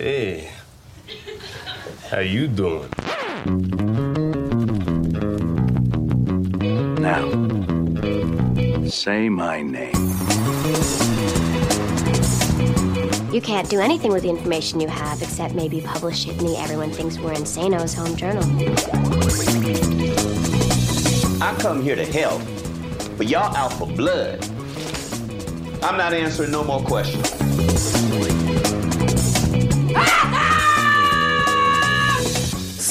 Hey, how you doing? Now, say my name. You can't do anything with the information you have except maybe publish it in the Everyone Thinks We're Insano's home journal. I come here to help, but y'all out for blood. I'm not answering no more questions.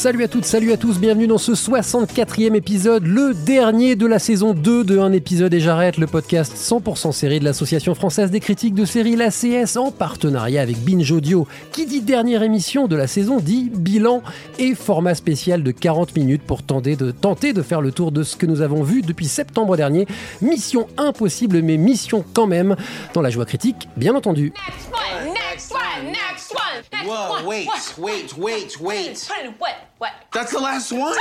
Salut à toutes, salut à tous, bienvenue dans ce 64e épisode, le dernier de la saison 2 de Un épisode et j'arrête, le podcast 100% série de l'Association française des critiques de séries, l'ACS, en partenariat avec Binge Audio. Qui dit dernière émission de la saison dit bilan et format spécial de 40 minutes pour tenter de, faire le tour de ce que nous avons vu depuis septembre dernier. Mission impossible, mais mission quand même, dans la joie critique, bien entendu. One, next Whoa, one. wait, What? wait, wait, wait. Put it in what? What? That's the last one.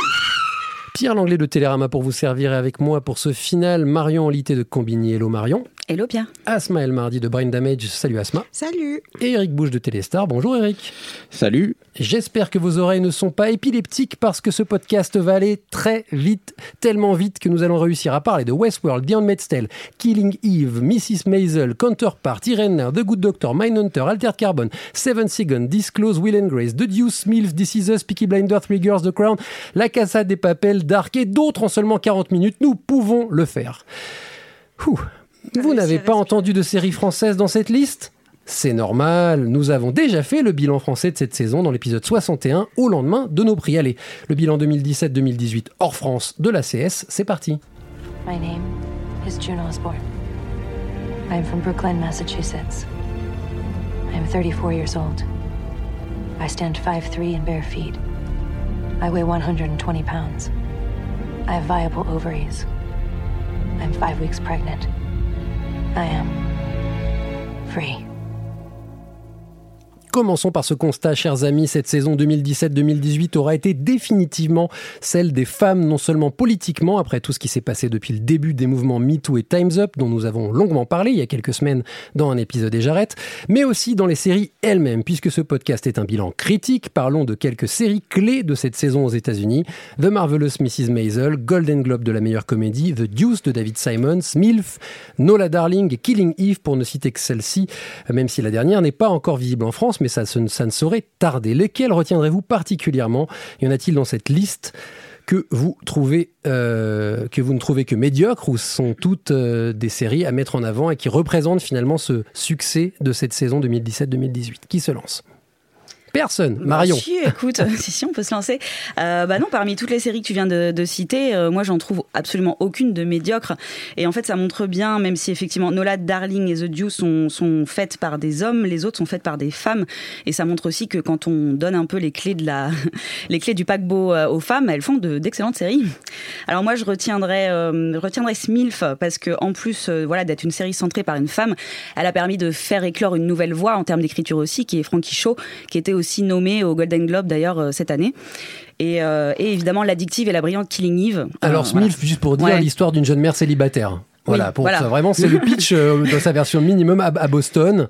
Pierre Langlais de Télérama pour vous servir et avec moi pour ce final. Marion en Lité de Combini. Hello Marion. Hello Pierre. Asma El Mardi de Brain Damage. Salut Asma. Salut. Et Eric Bouche de Téléstar. Bonjour Eric. Salut. J'espère que vos oreilles ne sont pas épileptiques parce que ce podcast va aller très vite, tellement vite que nous allons réussir à parler de Westworld, The Handmaid's Tale, Killing Eve, Mrs. Maisel, Counterpart, Irene, The Good Doctor, Mindhunter, Altered Carbon, Seven Seconds, Disclose, Will and Grace, The Deuce, Mills, This Is Us, Peaky Blinder, Three Girls, The Crown, La Casa des Papels, Dark et d'autres en seulement 40 minutes. Nous pouvons le faire. Ouh. Vous n'avez pas entendu de série française dans cette liste c'est normal, nous avons déjà fait le bilan français de cette saison dans l'épisode 61 au lendemain de nos prix. Allez, le bilan 2017-2018 hors France de la CS, c'est parti. My name is June Osborne. I'm from Brookline, Massachusetts. I'm 34 years old. I stand 5'3 in bare feet. I weigh 120 pounds. I have viable ovaries. I'm five weeks pregnant. I am free. Commençons par ce constat, chers amis, cette saison 2017-2018 aura été définitivement celle des femmes, non seulement politiquement, après tout ce qui s'est passé depuis le début des mouvements MeToo et Time's Up, dont nous avons longuement parlé il y a quelques semaines dans un épisode et j'arrête, mais aussi dans les séries elles-mêmes, puisque ce podcast est un bilan critique. Parlons de quelques séries clés de cette saison aux États-Unis The Marvelous Mrs. Maisel, Golden Globe de la meilleure comédie, The Deuce de David Simons, MILF, Nola Darling et Killing Eve, pour ne citer que celle-ci, même si la dernière n'est pas encore visible en France, mais ça, ne saurait tarder. Lesquels retiendrez-vous particulièrement? Y en a-t-il dans cette liste que vous trouvez euh, que vous ne trouvez que médiocres ou sont toutes euh, des séries à mettre en avant et qui représentent finalement ce succès de cette saison 2017-2018 Qui se lance? Personne. Marion. Bah, si, écoute, si, si, on peut se lancer. Euh, bah non, parmi toutes les séries que tu viens de, de citer, euh, moi j'en trouve absolument aucune de médiocre. Et en fait, ça montre bien, même si effectivement Nola, Darling et The Deuce sont, sont faites par des hommes, les autres sont faites par des femmes. Et ça montre aussi que quand on donne un peu les clés de la, les clés du paquebot euh, aux femmes, elles font de, d'excellentes séries. Alors moi, je retiendrai, euh, retiendrai Smilf parce que en plus, voilà, d'être une série centrée par une femme, elle a permis de faire éclore une nouvelle voie en termes d'écriture aussi, qui est Frankie Shaw, qui était aussi nommé au Golden Globe d'ailleurs euh, cette année. Et, euh, et, évidemment l'addictive et la brillante Killing Eve. Alors euh, voilà. juste pour dire ouais. l'histoire d'une jeune mère célibataire. Voilà, oui, pour voilà. Ça, vraiment, c'est le pitch euh, dans sa version minimum à, à Boston,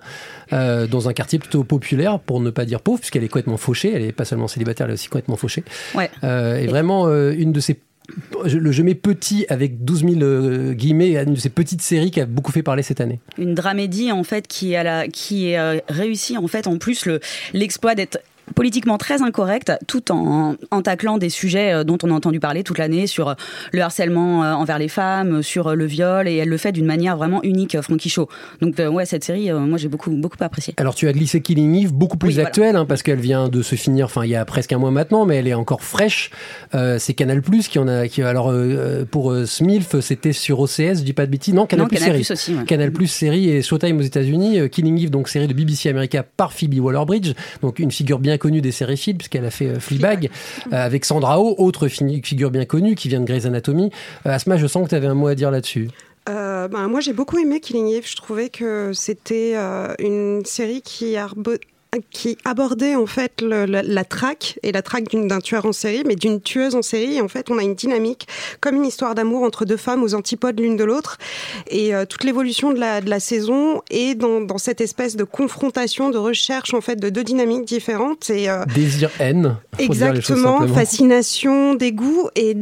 euh, dans un quartier plutôt populaire, pour ne pas dire pauvre, puisqu'elle est complètement fauchée. Elle est pas seulement célibataire, elle est aussi complètement fauchée. Ouais. Euh, et, et vraiment une de ces je, mets petit avec 12 000 euh, guillemets, une de ces petites séries qui a beaucoup fait parler cette année. Une dramédie en fait qui a qui est euh, en fait en plus le l'exploit d'être politiquement très incorrecte, tout en, en taclant des sujets euh, dont on a entendu parler toute l'année sur le harcèlement euh, envers les femmes, sur le viol, et elle le fait d'une manière vraiment unique, Frankie Shaw. Donc ouais, cette série, euh, moi j'ai beaucoup beaucoup apprécié. Alors tu as glissé Killing Eve, beaucoup plus oui, actuelle, voilà. hein, parce qu'elle vient de se finir, enfin il y a presque un mois maintenant, mais elle est encore fraîche. Euh, c'est Canal Plus qui en a, qui alors euh, pour Smilf, c'était sur OCS, je dis pas de bêtises, non Canal non, Plus Canal série, Plus aussi, ouais. Canal Plus série et Showtime aux États-Unis, Killing Eve donc série de BBC America par Phoebe Waller-Bridge, donc une figure bien connue des séries films puisqu'elle a fait euh, Fleabag, euh, avec Sandra Oh, autre figure bien connue qui vient de Grey's Anatomy. Euh, Asma, je sens que tu avais un mot à dire là-dessus. Euh, ben, moi, j'ai beaucoup aimé Killing Eve. Je trouvais que c'était euh, une série qui arbo qui abordait en fait le- la, la traque et la traque d'un tueur en série, mais d'une tueuse en série. Et en fait, on a une dynamique comme une histoire d'amour entre deux femmes aux antipodes l'une de l'autre. Et euh, toute l'évolution de la, de la saison est dans, dans cette espèce de confrontation, de recherche en fait de deux dynamiques différentes. Et euh, les choses Exactement, fascination, dégoût et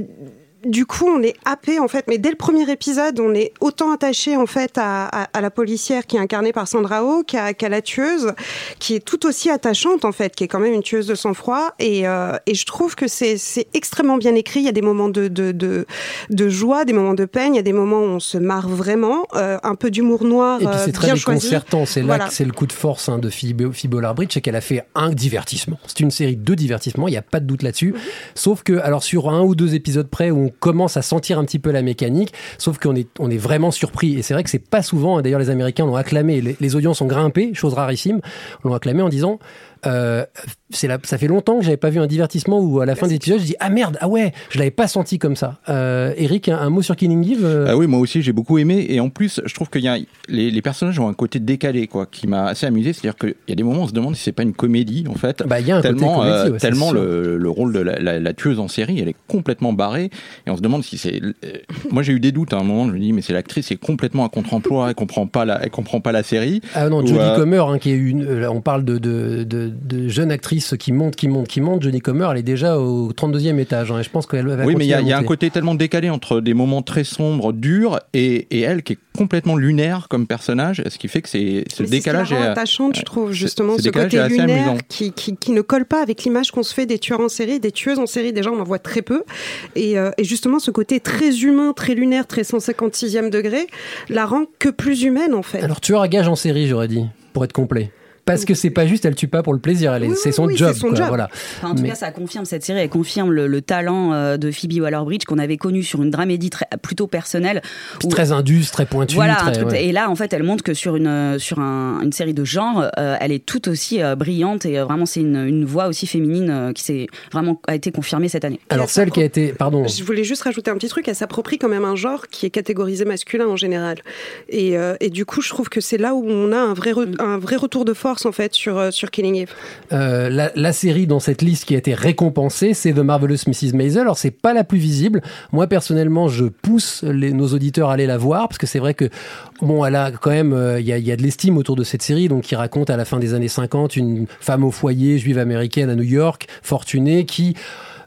du coup, on est happé en fait, mais dès le premier épisode, on est autant attaché en fait à, à- à la policière qui est incarnée par Sandra Oh qu'à qu'à la tueuse, qui est tout aussi attachante en fait, qui est quand même une tueuse de sang-froid. Et, euh, et je trouve que c'est extrêmement bien écrit. Il y a des moments de, de, de, de joie, des moments de peine, il y a des moments où on se marre vraiment, euh, un peu d'humour noir, Et puis euh, c'est très bien choisi. déconcertant. C'est là Voilà. que c'est le coup de force hein, de Phoebe, Phoebe Waller-Bridge, c'est qu'elle a fait un divertissement. C'est une série de divertissements, il n'y a pas de doute là-dessus. Mhm. Sauf que, alors sur un ou deux épisodes près, où on commence à sentir un petit peu la mécanique, sauf qu'on est, on est vraiment surpris. Et c'est vrai que c'est pas souvent, hein, d'ailleurs les Américains l'ont acclamé, les, audiences ont grimpé, chose rarissime, l'ont acclamé en disant... Euh, c'est là, ça fait longtemps que j'avais pas vu un divertissement où à la fin des épisodes je dis ah merde ah ouais je l'avais pas senti comme ça. Euh, Eric un, un mot sur Killing Eve euh, Ah oui, moi aussi j'ai beaucoup aimé et en plus je trouve que y a, les, les personnages ont un côté décalé quoi, qui m'a assez amusé. C'est-à-dire qu'il y a des moments où on se demande si c'est pas une comédie en fait. Bah, il y a un côté tellement, comédie, ouais, c'est tellement sûr. le, le rôle de la, la- la tueuse en série, elle est complètement barrée et on se demande si c'est. euh, Moi j'ai eu des doutes à un moment. Je me dis mais c'est l'actrice est complètement à contre-emploi, elle comprend pas la, elle comprend pas la série. Ah non, Jodie euh, Comer, hein, qui est une, euh, on parle de, de, de, de jeune actrice qui monte, qui monte, qui monte. Jodie Comer, elle est déjà au 32e étage. hein, et je pense qu'elle va Oui, mais il y, a- y un côté tellement décalé entre des moments très sombres, durs, et, et elle qui est complètement lunaire comme personnage, ce qui fait que c'est ce Mais c'est décalage rend est attachante, je trouve, justement, ce côté est lunaire amusant. qui, qui, qui ne colle pas avec l'image qu'on se fait des tueurs en série, des tueuses en série. Déjà, on en voit très peu. Et, euh, et justement, ce côté très humain, très lunaire, très 156e degré, la rend que plus humaine, en fait. Alors, tueur à gage en série, j'aurais dit, pour être complet. Parce que c'est pas juste, elle tue pas pour le plaisir, Oui, c'est son oui, job. c'est son quoi, job. Voilà. Enfin, en tout Mais- cas, ça confirme cette série, elle confirme le, le talent euh, de Phoebe Waller-Bridge qu'on avait connu sur une dramédie très, plutôt personnelle. Puis où- très indus, très pointu. Voilà, très- un truc- ouais. et là en fait elle montre que sur une euh, sur un- une série de genre, euh, elle est tout aussi euh, brillante et euh, vraiment c'est une, une voix aussi féminine euh, qui s'est vraiment a été confirmée cette année. Alors, celle qui a été. Pardon. Je voulais juste rajouter un petit truc, elle s'approprie quand même un genre qui est catégorisé masculin en général. Et, euh, et du coup, je trouve que c'est là où on a un vrai, re- un vrai retour de force, en fait, sur, euh, Killing Eve. Euh, la, série dans cette liste qui a été récompensée, c'est The Marvelous Mrs. Maisel. Alors c'est pas la plus visible. Moi personnellement, je pousse nos auditeurs à aller la voir parce que c'est vrai que bon, elle a quand même, euh, il y, a, y a de l'estime autour de cette série, donc qui raconte à la fin des années 50 une femme au foyer juive américaine à New York, fortunée, qui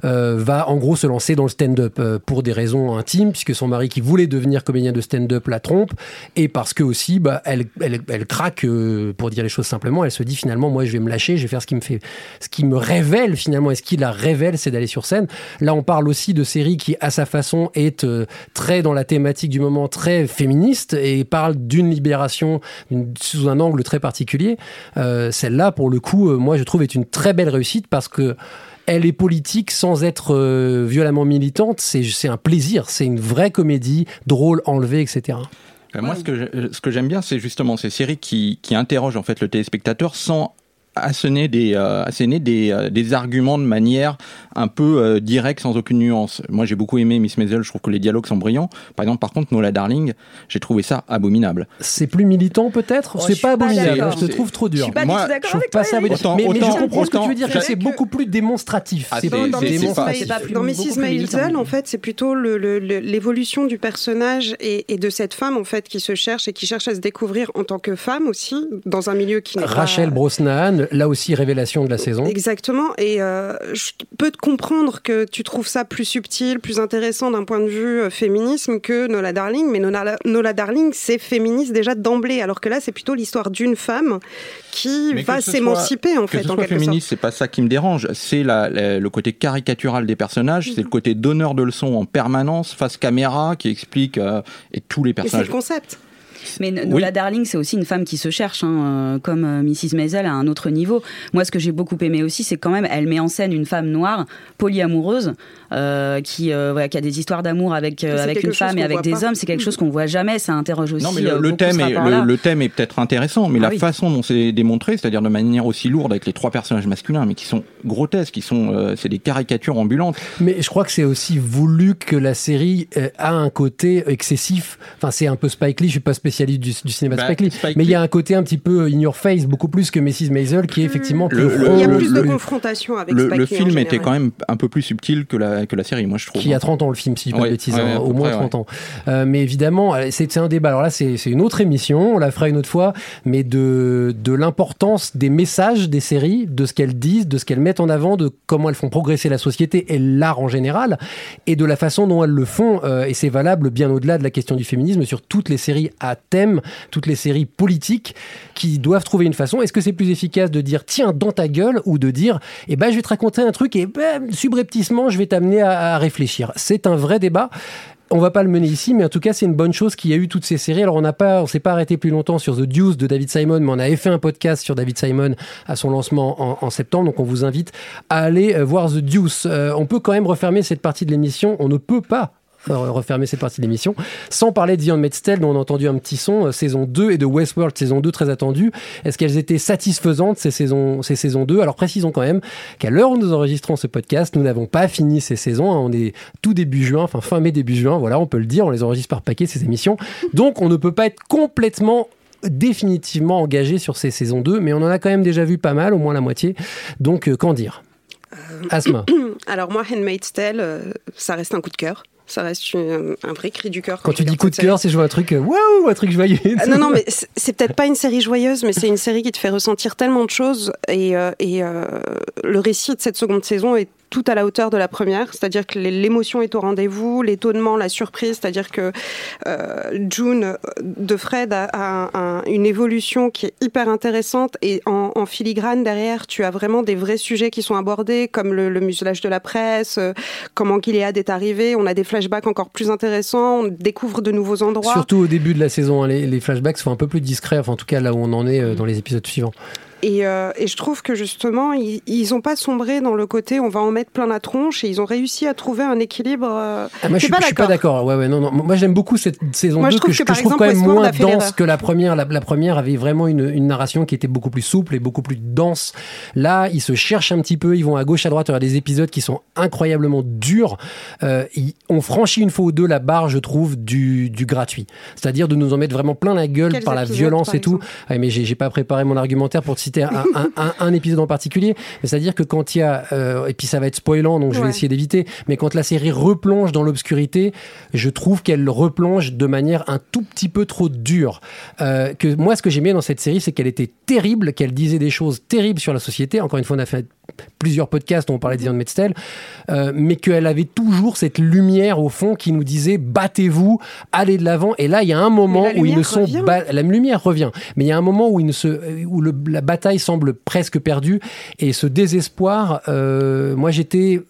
euh, va en gros se lancer dans le stand-up euh, pour des raisons intimes, puisque son mari qui voulait devenir comédien de stand-up la trompe, et parce que aussi, bah, elle, elle, elle craque, euh, pour dire les choses simplement, elle se dit finalement, moi je vais me lâcher, je vais faire ce qui me fait, ce qui me révèle finalement, et ce qui la révèle, c'est d'aller sur scène. Là, on parle aussi de série qui, à sa façon, est euh, très dans la thématique du moment, très féministe, et parle d'une libération sous un angle très particulier. Euh, Celle-là, pour le coup, moi je trouve est une très belle réussite parce que elle est politique sans être euh, violemment militante. C'est un plaisir. C'est une vraie comédie, drôle, enlevée, etc. Euh, Moi, ce que je- ce que j'aime bien, c'est justement ces séries qui, qui interrogent en fait le téléspectateur sans asséner des, euh, asséner des, euh, des arguments de manière un peu euh, directe, sans aucune nuance. Moi, j'ai beaucoup aimé Miss Maisel, je trouve que les dialogues sont brillants. Par exemple, par contre, Nola Darling, j'ai trouvé ça abominable. C'est plus militant peut-être Oh, C'est pas pas abominable. Je te trouve trop dur. Je suis pas Moi, du tout d'accord avec toi. Autant- mais, mais je autant- comprends ce que tu veux dire. que C'est beaucoup plus démonstratif. Ah, C'est c'est- plus Dans, dans Mrs. militant. Maisel, en fait, c'est plutôt l'évolution du personnage et, de cette femme, en fait, qui se cherche et qui cherche à se découvrir en tant que femme aussi, dans un milieu qui n'est pas... Rachel Brosnahan, là aussi révélation de la saison. Exactement. Et euh, je peux te comprendre que tu trouves ça plus subtil, plus intéressant d'un point de vue euh, féminisme que Nola Darling. Mais Nola, Nola Darling, c'est féministe déjà d'emblée. Alors que là, c'est plutôt l'histoire d'une femme qui Mais que va s'émanciper, en que fait, ce en soit quelque féministe, c'est pas ça qui me dérange. C'est la- la- le côté caricatural des personnages, c'est le côté donneur de leçons en permanence, face caméra, qui explique euh, et tous les. Et c'est personnages. le concept. Mais Nola Darling, c'est aussi une femme qui se cherche, hein, euh, comme euh, Mrs. Maisel à un autre niveau. Moi, ce que j'ai beaucoup aimé aussi, c'est quand même, elle met en scène une femme noire, polyamoureuse, euh, qui, euh, voilà, qui a des histoires d'amour avec, euh, avec une femme et avec des pas. hommes. C'est quelque chose qu'on voit jamais. Ça interroge aussi Non, mais le, le thème est, le, le thème est peut-être intéressant, mais Ah la oui. façon dont c'est démontré, c'est-à-dire de manière aussi lourde avec les trois personnages masculins, mais qui sont grotesques, qui sont, euh, c'est des caricatures ambulantes. Mais je crois que c'est aussi voulu que la série a un côté excessif. Enfin, c'est un peu Spike Lee. Je suis pas spécialiste du, du cinéma de Bah, Spike Lee. Spike mais il y a un côté un petit peu in your face, beaucoup plus que Mrs. Maisel, qui est effectivement plus Le- le- Il y a le- plus de le- confrontation avec Le, Spike le Lee en film était quand même un peu plus subtil que la, que la série, moi je trouve. qui a 30 ans le film, si je Ouais, de bêtises, ouais, hein, au moins près, 30 ans. Euh, mais évidemment, euh, c'est un débat. Alors là, c'est c'est une autre émission, on la fera une autre fois, mais de, de l'importance des messages des séries, de ce qu'elles disent, de ce qu'elles mettent en avant, de comment elles font progresser la société et l'art en général, et de la façon dont elles le font. euh, et c'est valable bien au-delà de la question du féminisme sur toutes les séries à thème, toutes les séries politiques qui doivent trouver une façon. Est-ce que c'est plus efficace de dire tiens dans ta gueule ou de dire eh ben je vais te raconter un truc et ben, subrepticement je vais t'amener à, réfléchir. C'est un vrai débat. On va pas le mener ici, mais en tout cas, c'est une bonne chose qu'il y a eu toutes ces séries. Alors, on n'a pas, on s'est pas arrêté plus longtemps sur The Deuce de David Simon, mais on avait fait un podcast sur David Simon à son lancement en, septembre. Donc, on vous invite à aller euh, voir The Deuce. Euh, on peut quand même refermer cette partie de l'émission. On ne peut pas refermer cette partie de l'émission. Sans parler de Tale dont on a entendu un petit son euh, saison 2 et de Westworld saison 2 très attendue. Est-ce qu'elles étaient satisfaisantes ces saisons, ces saisons 2 alors précisons quand même qu'à l'heure où nous enregistrons ce podcast nous n'avons pas fini ces saisons hein. on est tout début juin enfin fin mai début juin voilà on peut le dire on les enregistre par paquet ces émissions. Donc on ne peut pas être complètement définitivement engagé sur ces saisons 2 mais on en a quand même déjà vu pas mal au moins la moitié. Donc euh, qu'en dire? Asma. Alors moi, Handmaid's Tale, euh, ça reste un coup de cœur. Ça reste une- un vrai cri du cœur. quand tu je dis coup de cœur c'est jouer un truc euh, waouh un truc joyeux Ah, non, non, mais c'est c'est peut-être pas une série joyeuse, mais c'est une série qui te fait ressentir tellement de choses. Et, euh, et euh, le récit de cette seconde saison est tout à la hauteur de la première, c'est-à-dire que l'émotion est au rendez-vous, l'étonnement, la surprise, c'est-à-dire que euh, June de Fred a, a un- une évolution qui est hyper intéressante et en, en filigrane derrière, tu as vraiment des vrais sujets qui sont abordés, comme le, le muselage de la presse, euh, comment Gilead est arrivé, on a des flashbacks encore plus intéressants, on découvre de nouveaux endroits. Surtout au début de la saison, hein, les, les flashbacks sont un peu plus discrets, enfin en tout cas là où on en est euh, dans les épisodes suivants. Et, euh, et je trouve que justement, ils, ils ont pas sombré dans le côté on va en mettre plein la tronche et ils ont réussi à trouver un équilibre. euh, Ah, moi, je suis, pas d'accord. Ouais, ouais, non, non. Moi, j'aime beaucoup cette saison Moi, 2 je que, je- que, je trouve exemple, quand même moins dense que la première. La, la première avait vraiment une, une narration qui était beaucoup plus souple et beaucoup plus dense. Là, ils se cherchent un petit peu, ils vont à gauche, à droite. Il y a des épisodes qui sont incroyablement durs. Euh, ils ont franchi une fois ou deux la barre, je trouve, du, du gratuit. C'est-à-dire de nous en mettre vraiment plein la gueule Quels par la violence par et tout. Ouais, mais j'ai pas préparé mon argumentaire pour te citer un, un, un, un épisode en particulier. Mais c'est-à-dire que quand il y a, euh, et puis ça va être spoilant, donc je vais essayer d'éviter, mais quand la série replonge dans l'obscurité, je trouve qu'elle replonge de manière un tout petit peu trop dure. Euh, que moi, ce que j'aimais dans cette série, c'est qu'elle était terrible, qu'elle disait des choses terribles sur la société. Encore une fois, on a fait plusieurs podcasts où on parlait de Diane Metztel, euh, mais qu'elle avait toujours cette lumière au fond qui nous disait battez-vous, allez de l'avant. Et là, il y a un moment où ils ne sont la lumière revient, mais il y a un moment où, il ne se, où le- la bataille semble presque perdue et ce désespoir, euh, moi j'étais,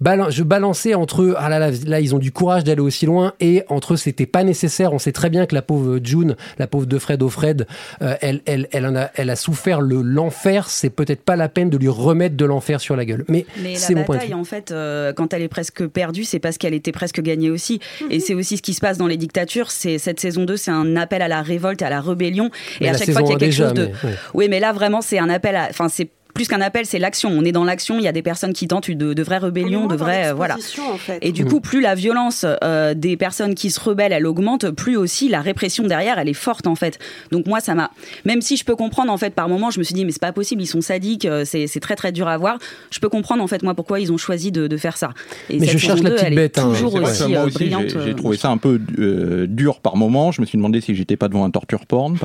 balan- je balançais entre ah là là, là ils ont du courage d'aller aussi loin et entre c'était pas nécessaire. On sait très bien que la pauvre June, la pauvre de Fred O'Fred, euh, elle, elle, elle, en a, elle a souffert le l'enfer. C'est peut-être pas la peine de lui remettre de l'enfer sur la gueule. Mais, Mais c'est la mon point de bataille, vue. en fait, euh, quand elle est presque perdue, c'est parce qu'elle était presque gagnée aussi. Mhm. Et c'est aussi ce qui se passe dans les dictatures. C'est cette saison 2, c'est un appel à la révolte, et à la rébellion. Mais Et à chaque fois qu'il y a quelque déjà, chose de, mais, ouais. oui, mais là vraiment, c'est un appel. à... Enfin, c'est plus qu'un appel, c'est l'action. On est dans l'action. Il y a des personnes qui tentent de, de vraies rébellions, de vraies, euh, voilà. en fait. Et du Mm. coup, plus la violence euh, des personnes qui se rebellent, elle augmente, plus aussi la répression derrière, elle est forte en fait. Donc moi, ça m'a, même si je peux comprendre en fait, par moment, je me suis dit mais c'est pas possible, ils sont sadiques, euh, c'est très très dur à voir. Je peux comprendre en fait moi pourquoi ils ont choisi de, de faire ça. Et Mais je cherche la 2, petite bête, hein. toujours aussi, moi euh, aussi, j'ai- trouvé ça un peu euh, dur par moment. Je me suis demandé si j'étais pas devant un torture porn,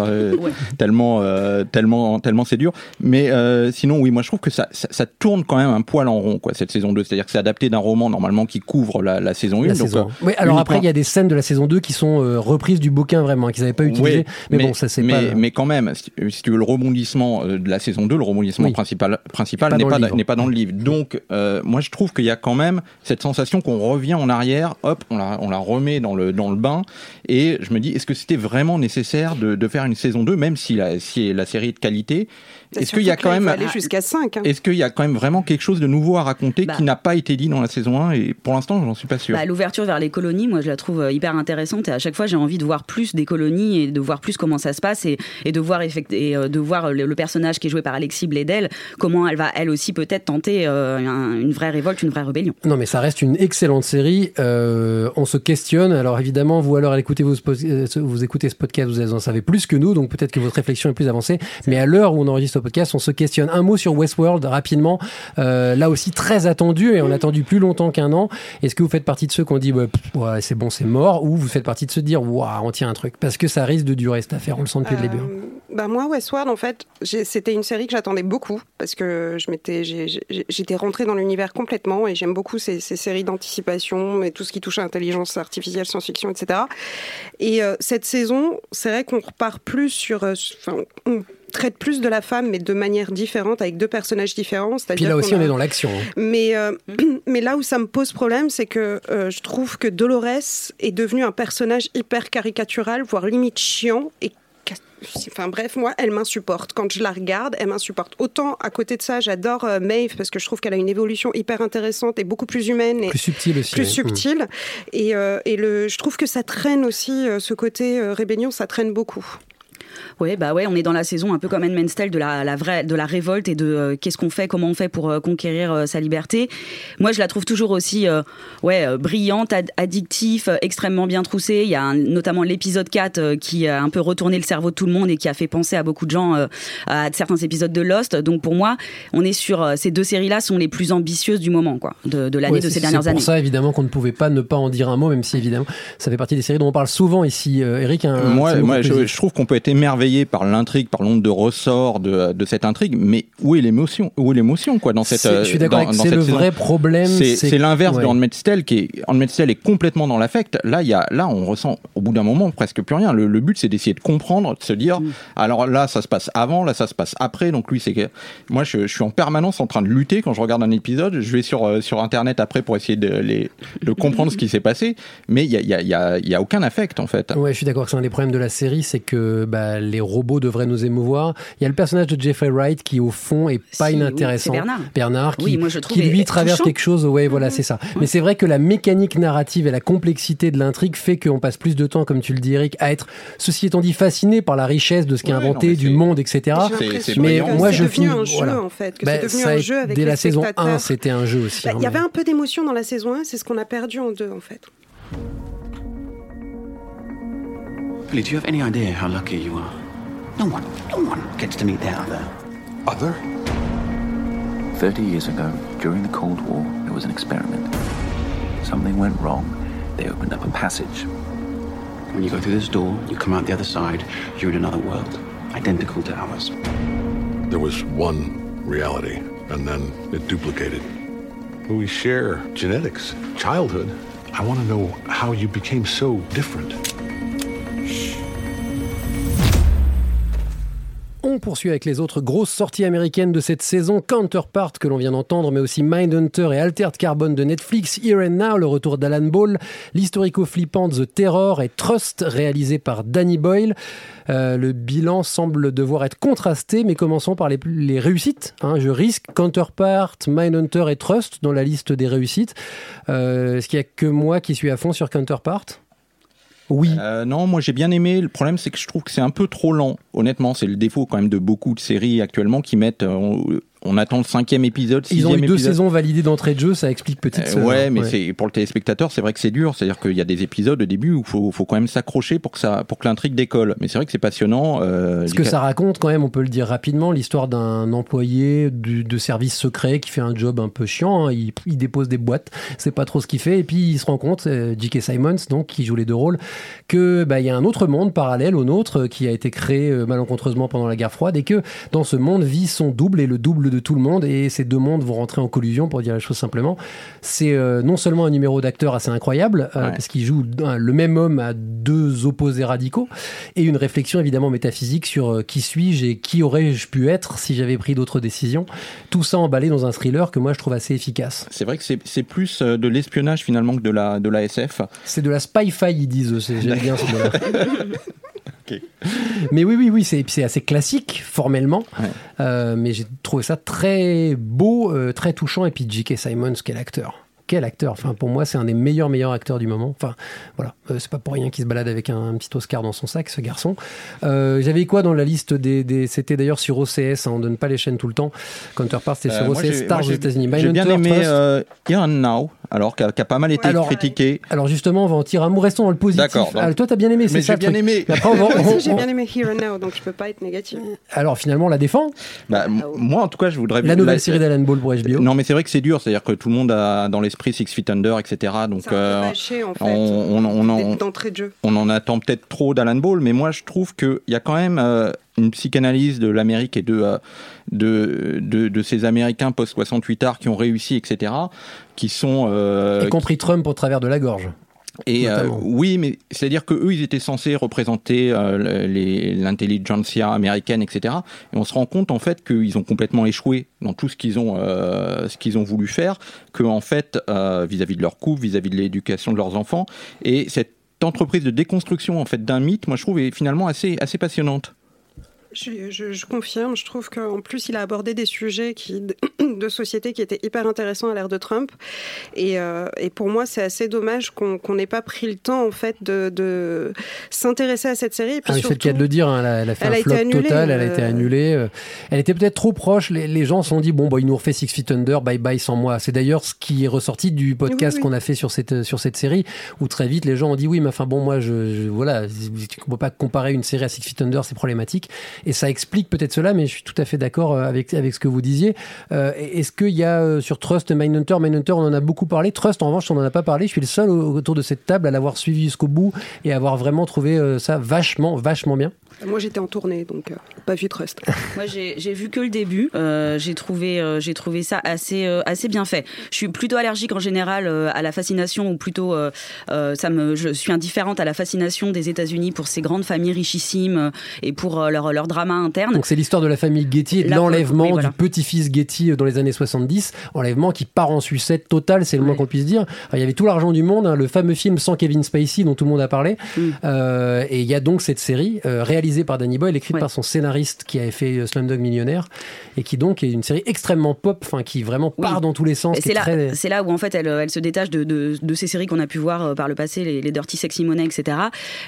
tellement, euh, tellement, tellement c'est dur. Mais euh, sinon, oui, moi je trouve que ça, ça, ça tourne quand même un poil en rond, quoi, cette saison 2. C'est-à-dire que c'est adapté d'un roman normalement qui couvre la, la saison 1. La donc, saison. euh, Oui, alors après, il y a des scènes de la saison 2 qui sont euh, reprises du bouquin vraiment, qu'ils n'avaient pas utilisé. Oui, mais, bon, ça c'est mais, pas. le- mais quand même, si, si tu veux le rebondissement euh, de la saison 2, le rebondissement Oui. principal, principal n'est pas, dans le livre. Donc, euh, moi, je trouve qu'il y a quand même cette sensation qu'on revient en arrière, hop, on la, on la remet dans le, dans le bain, et je me dis, est-ce que c'était vraiment nécessaire de, de faire une saison 2, même si la, si la série est de qualité? Est-ce qu'il y a quand même aller jusqu'à Cast 5. hein. Est-ce qu'il y a quand même vraiment quelque chose de nouveau à raconter Bah. qui n'a pas été dit dans la saison 1 Et pour l'instant, j'en suis pas sûr. Bah, L'ouverture vers les colonies, moi je la trouve euh, hyper intéressante et à chaque fois j'ai envie de voir plus des colonies et de voir plus comment ça se passe et, et de voir effect- et, euh, de voir le, le personnage qui est joué par Alexis Bledel, comment elle va elle aussi peut-être tenter euh, un- une vraie révolte, une vraie rébellion. Non, mais ça reste une excellente série. Euh, on se questionne. Alors évidemment, vous alors écoutez vos spo- euh, vous écoutez ce podcast, vous en savez plus que nous, donc peut-être que votre réflexion est plus avancée. Mais à l'heure où on enregistre podcast, on se questionne. Un mot sur Westworld rapidement. Euh, là aussi très attendu et on a attendu plus longtemps qu'un an. Est-ce que vous faites partie de ceux qui ont dit pff, ouais, c'est bon, c'est mort, ou vous faites partie de ceux dire waouh, on tient un truc? Parce que ça risque de durer cette affaire. On le sent depuis le début. Euh, bah moi, Westworld, en fait, c'était une série que j'attendais beaucoup parce que je m'étais, j'étais rentrée dans l'univers complètement et j'aime beaucoup ces, séries d'anticipation et tout ce qui touche à l'intelligence artificielle, science-fiction, etc. Et euh, cette saison, c'est vrai qu'on repart plus sur, traite plus de la femme, mais de manière différente, avec deux personnages différents. Puis là aussi, on a- est dans l'action. hein. mais, euh, mais là où ça me pose problème, c'est que euh, je trouve que Dolores est devenu un personnage hyper caricatural, voire limite chiant. Et Enfin bref, moi, elle m'insupporte. Quand je la regarde, elle m'insupporte. Autant à côté de ça, j'adore euh, Maeve parce que je trouve qu'elle a une évolution hyper intéressante et beaucoup plus humaine et Plus subtil aussi. plus ouais. subtile. Et, euh, et le, je trouve que ça traîne aussi euh, ce côté euh, rébellion, ça traîne beaucoup. Ouais, bah ouais, on est dans la saison un peu comme Handmaid's Tale de la, la vraie, de la révolte et de euh, qu'est-ce qu'on fait, comment on fait pour euh, conquérir euh, sa liberté. Moi, je la trouve toujours aussi, euh, ouais, euh, brillante, ad- addictif, euh, extrêmement bien troussée. Il y a un- notamment l'épisode 4 euh, qui a un peu retourné le cerveau de tout le monde et qui a fait penser à beaucoup de gens euh, à certains épisodes de Lost. Donc pour moi, on est sur euh, ces deux séries-là sont les plus ambitieuses du moment, quoi, de, de l'année Ouais, de c'est- ces dernières C'est années. pour ça évidemment qu'on ne pouvait pas ne pas en dire un mot, même si évidemment ça fait partie des séries dont on parle souvent ici. Euh, Eric, un moi, moi je, trouve qu'on peut être émerveillé par l'intrigue, par l'onde de ressort de, de cette intrigue, mais où est l'émotion Où est l'émotion quoi dans cette je suis d'accord c'est le saison vrai problème, C'est l'inverse que- de ouais. Handmaid's Tale qui est Handmaid's Tale est complètement dans l'affect. Là, il y a là on ressent au bout d'un moment presque plus rien. Le, le but c'est d'essayer de comprendre, de se dire Mm. alors là ça se passe avant, là ça se passe après. Donc lui c'est que moi je, je suis en permanence en train de lutter quand je regarde un épisode. Je vais sur euh, sur internet après pour essayer de les de comprendre ce qui s'est passé, mais il y a y a y a, y a aucun affect en fait. Ouais, je suis d'accord c'est un des problèmes de la série, c'est que bah, les robots devraient nous émouvoir. Il y a le personnage de Jeffrey Wright qui, au fond, est pas Si, oui, inintéressant. Bernard. Bernard, qui, Oui, moi, je trouve qui lui traverse touchant. quelque chose. Ouais, voilà, c'est ça. Mais c'est vrai que la mécanique narrative et la complexité de l'intrigue fait qu'on passe plus de temps, comme tu le dis, Eric, à être, ceci étant dit, fasciné par la richesse de ce qui est inventé, non, mais du monde, etc. Mais brillant. moi, c'est je devenu finis. un jeu voilà. en fait, que Bah, c'est devenu ça a un été- jeu avec dès les la saison 1, spectateurs. c'était un jeu aussi. Bah, hein, Il y avait mais- un peu d'émotion dans la saison 1, c'est ce qu'on a perdu en 2 en fait. Billy, do you have any idea how lucky you are? No one, no one gets to meet their other. Other? 30 years ago, during the Cold War, there was an experiment. Something went wrong. They opened up a passage. When you go through this door, you come out the other side, you're in another world, identical to ours. There was one reality, and then it duplicated. We share genetics, childhood. I want to know how you became so different. Poursuit avec les autres grosses sorties américaines de cette saison, Counterpart que l'on vient d'entendre, mais aussi Mindhunter et Altered Carbon de Netflix, Here and Now, le retour d'Alan Ball, l'historico-flippante The Terror et Trust réalisé par Danny Boyle. Euh, le bilan semble devoir être contrasté, mais commençons par les réussites. hein. Je risque Counterpart, Mindhunter et Trust dans la liste des réussites. Euh, Est-ce qu'il n'y a que moi qui suis à fond sur Counterpart? Oui. Euh, non, moi j'ai bien aimé. Le problème, c'est que je trouve que c'est un peu trop lent. Honnêtement, c'est le défaut quand même de beaucoup de séries actuellement qui mettent. euh, on, on attend le cinquième épisode, Ils ont eu sixième deux épisode. saisons validées d'entrée de jeu, ça explique petite Euh, ouais, mais Ouais. c'est pour le téléspectateur, c'est vrai que c'est dur. C'est-à-dire qu'il y a des épisodes au début où il faut, faut quand même s'accrocher pour que ça, pour que l'intrigue décolle. Mais c'est vrai que c'est passionnant. euh, Ce que ça raconte, quand même, on peut le dire rapidement, l'histoire d'un employé du- de service secret qui fait un job un peu chiant. hein. Il, il dépose des boîtes, c'est pas trop ce qu'il fait. Et puis il se rend compte, euh, J.K. Simons, donc qui joue les deux rôles, que bah, il y a un autre monde parallèle au nôtre euh, qui a été créé malencontreusement pendant la guerre froide et que dans ce monde vit son double et le double de tout le monde. Et ces deux mondes vont rentrer en collusion, pour dire la chose simplement. C'est euh, non seulement un numéro d'acteur assez incroyable euh, Ouais. parce qu'il joue le même homme à deux opposés radicaux et une réflexion évidemment métaphysique sur euh, qui suis-je et qui aurais-je pu être si j'avais pris d'autres décisions. Tout ça emballé dans un thriller que moi je trouve assez efficace. C'est vrai que c'est plus de l'espionnage finalement que de la, de la SF. C'est de la spy-fi, ils disent. J'aime bien ce mot-là. Mais oui, oui, oui, c'est assez classique formellement, Euh, mais j'ai trouvé ça très beau, euh, très touchant. Et puis J.K. Simons, quel acteur quel acteur Enfin, pour moi, c'est un des meilleurs meilleurs acteurs du moment. Enfin, voilà, euh, c'est pas pour rien qu'il se balade avec un, un petit Oscar dans son sac, ce garçon. Euh, J'avais quoi dans la liste des, des- C'était d'ailleurs sur OCS. Hein, on donne pas les chaînes tout le temps. Counterpart, c'était sur OCS, Stars aux États-Unis. J'ai bien aimé Here and Now, alors qui a, pas mal été Alors, critiqué. Alors justement, on va en tirer un mot. Restons dans le positif. D'accord, donc- Ah, toi, t'as bien aimé, c'est Mais ça j'ai bien truc. aimé. Mais après, on va- on- aussi, j'ai on- bien aimé Here and Now, donc je peux pas être négative. Alors finalement, on la défend. Bah, m- moi, en tout cas, je voudrais. La nouvelle série d'Alan Ball pour HBO. Non, mais c'est vrai que c'est dur. C'est-à-dire que tout le monde a dans l'esprit Six Feet Under, etc. Donc, euh, Lâché, en fait, on, on, on en- d'entrée de jeu. on en attend peut-être trop d'Alan Ball, mais moi, je trouve qu'il y a quand même euh, une psychanalyse de l'Amérique et de, euh, de, de, de ces Américains post-68 art qui ont réussi, etc. Qui sont. euh, y compris Trump au travers de la gorge. et euh, oui, mais c'est-à-dire que eux, ils étaient censés représenter euh, l'intelligentsia américaine, etc. Et on se rend compte en fait qu'ils ont complètement échoué dans tout ce qu'ils ont, euh, ce qu'ils ont voulu faire, que en fait, vis-à-vis de leur couple, vis-à-vis de l'éducation de leurs enfants, et cette entreprise de déconstruction en fait d'un mythe, moi je trouve est finalement assez assez passionnante. Je, je- je confirme, je trouve qu'en plus il a abordé des sujets qui, de, société qui étaient hyper intéressants à l'ère de Trump. Et, euh, et pour moi, c'est assez dommage qu'on n'ait pas pris le temps en fait de, de s'intéresser à cette série. Et puis Ah, c'est le cas de le dire, hein, elle, a, elle a fait Elle un flop annulée, total, elle a euh, été annulée. euh, Elle était peut-être trop proche, les, les gens se sont dit, bon, bah, il nous refait Six Feet Under, bye bye sans moi. C'est d'ailleurs ce qui est ressorti du podcast Oui, oui. qu'on a fait sur cette, sur cette série, où très vite les gens ont dit, oui, mais enfin bon, moi, je, je- voilà, tu ne peux pas comparer une série à Six Feet Under, c'est problématique. Et ça explique peut-être cela, mais je suis tout à fait d'accord euh, avec, avec ce que vous disiez. Euh, Est-ce qu'il y a euh, sur Trust, Mindhunter, Mindhunter, on en a beaucoup parlé. Trust, en revanche, on n'en a pas parlé. Je suis le seul au- autour de cette table à l'avoir suivi jusqu'au bout et avoir vraiment trouvé euh, ça vachement, vachement bien. Moi j'étais en tournée, donc euh, pas vu Trust. Moi, j'ai j'ai vu que le début. Euh, j'ai trouvé, euh, j'ai trouvé ça assez, euh, assez bien fait. Je suis plutôt allergique en général euh, à la fascination, ou plutôt, euh, euh, ça me, je suis indifférente à la fascination des États-Unis pour ces grandes familles richissimes euh, et pour euh, leur, leur drama interne. Donc c'est l'histoire de la famille Getty et de l'enlèvement oui, voilà. du petit-fils Getty euh, dans les années 70. Enlèvement qui part en sucette totale, c'est le moins qu'on puisse dire. Alors, il y avait tout l'argent du monde, hein, le fameux film sans Kevin Spacey dont tout le monde a parlé. Mm. Euh, et il y a donc cette série euh, réalisée par Danny Boyle, écrite par son scénariste qui avait fait euh, Slumdog Millionnaire et qui donc est une série extrêmement pop, enfin qui vraiment part dans tous les sens. C'est là, très- c'est là où en fait elle, elle se détache de, de, de ces séries qu'on a pu voir euh, par le passé, les, les Dirty Sexy Money, etc.